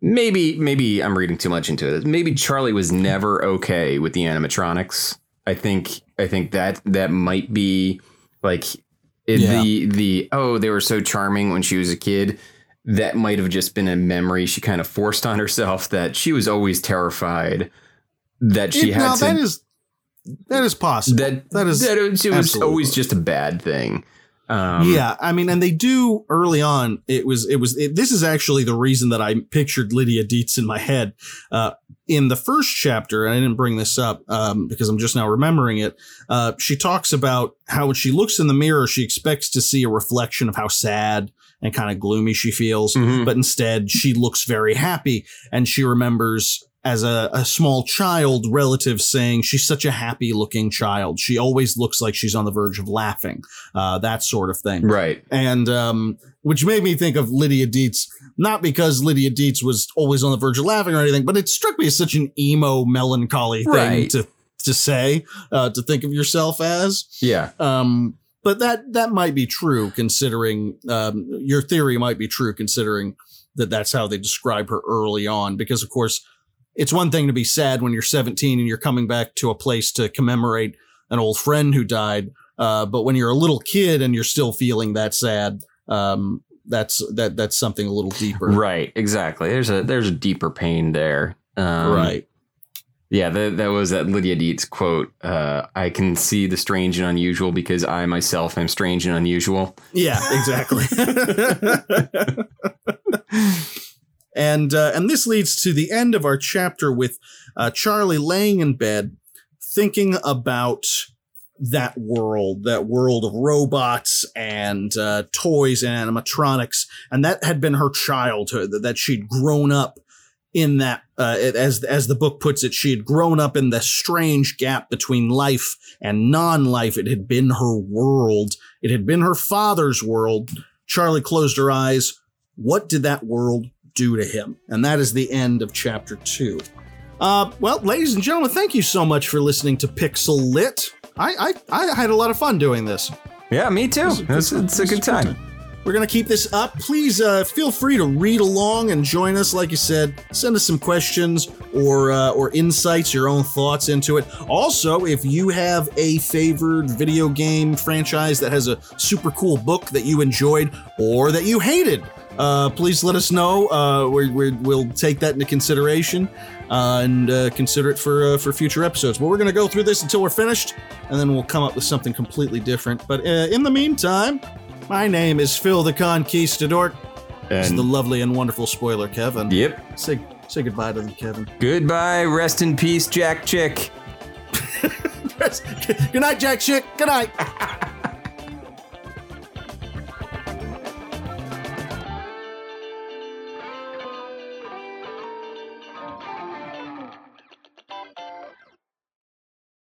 maybe maybe I'm reading too much into it. Maybe Charlie was never okay with the animatronics. I think I think that that might be like Yeah. the the oh they were so charming when she was a kid. That might have just been a memory she kind of forced on herself that she was always terrified that she It- had now to that is that is possible. that that is that it was, it was absolutely always just a bad thing. Um, yeah, I mean, and they do early on. It was, it was. It, this is actually the reason that I pictured Lydia Deetz in my head. Uh, in the first chapter, and I didn't bring this up um, because I'm just now remembering it. Uh, she talks about how when she looks in the mirror, she expects to see a reflection of how sad and kind of gloomy she feels, mhm. but instead she looks very happy, and she remembers. As a, a small child, relative saying she's such a happy looking child. She always looks like she's on the verge of laughing uh, that sort of thing. right. And um, which made me think of Lydia Deetz, not because Lydia Deetz was always on the verge of laughing or anything, but it struck me as such an emo, melancholy thing Right. to to say, uh, to think of yourself as. Yeah. Um, but that that might be true, considering um, your theory might be true, considering that that's how they describe her early on. Because of course, it's one thing to be sad when you're 17 and you're coming back to a place to commemorate an old friend who died. Uh, but when you're a little kid and you're still feeling that sad, um, that's that that's something a little deeper. Right. Exactly. There's a there's a deeper pain there. Um, right. Yeah. That that was that Lydia Deetz quote. Uh, I can see the strange and unusual because I myself am strange and unusual. Yeah, exactly. and uh, and this leads to the end of our chapter with uh, Charlie laying in bed, thinking about that world, that world of robots and uh, toys and animatronics, and that had been her childhood. That, she'd grown up in that, uh, as as the book puts it, she had grown up in the strange gap between life and non-life. It had been her world. It had been her father's world. Charlie closed her eyes. What did that world do to him? And that is the end of chapter two. Uh, well, ladies and gentlemen, thank you so much for listening to Pixel Lit. I, I, I had a lot of fun doing this. Yeah, me too. It's, it's a good time. We're going to keep this up. Please uh, feel free to read along and join us. Like you said, send us some questions or uh, or insights, your own thoughts into it. Also, if you have a favored video game franchise that has a super cool book that you enjoyed or that you hated, uh, please let us know. Uh, we will take that into consideration uh, and uh, consider it for uh, for future episodes. But we're going to go through this until we're finished, and then we'll come up with something completely different. But uh, in the meantime, my name is Phil the Conquistador. And- the lovely and wonderful spoiler, Kevin. Yep. Say say goodbye to them, Kevin. Goodbye. Rest in peace, Jack Chick. Good night, Jack Chick. Good night.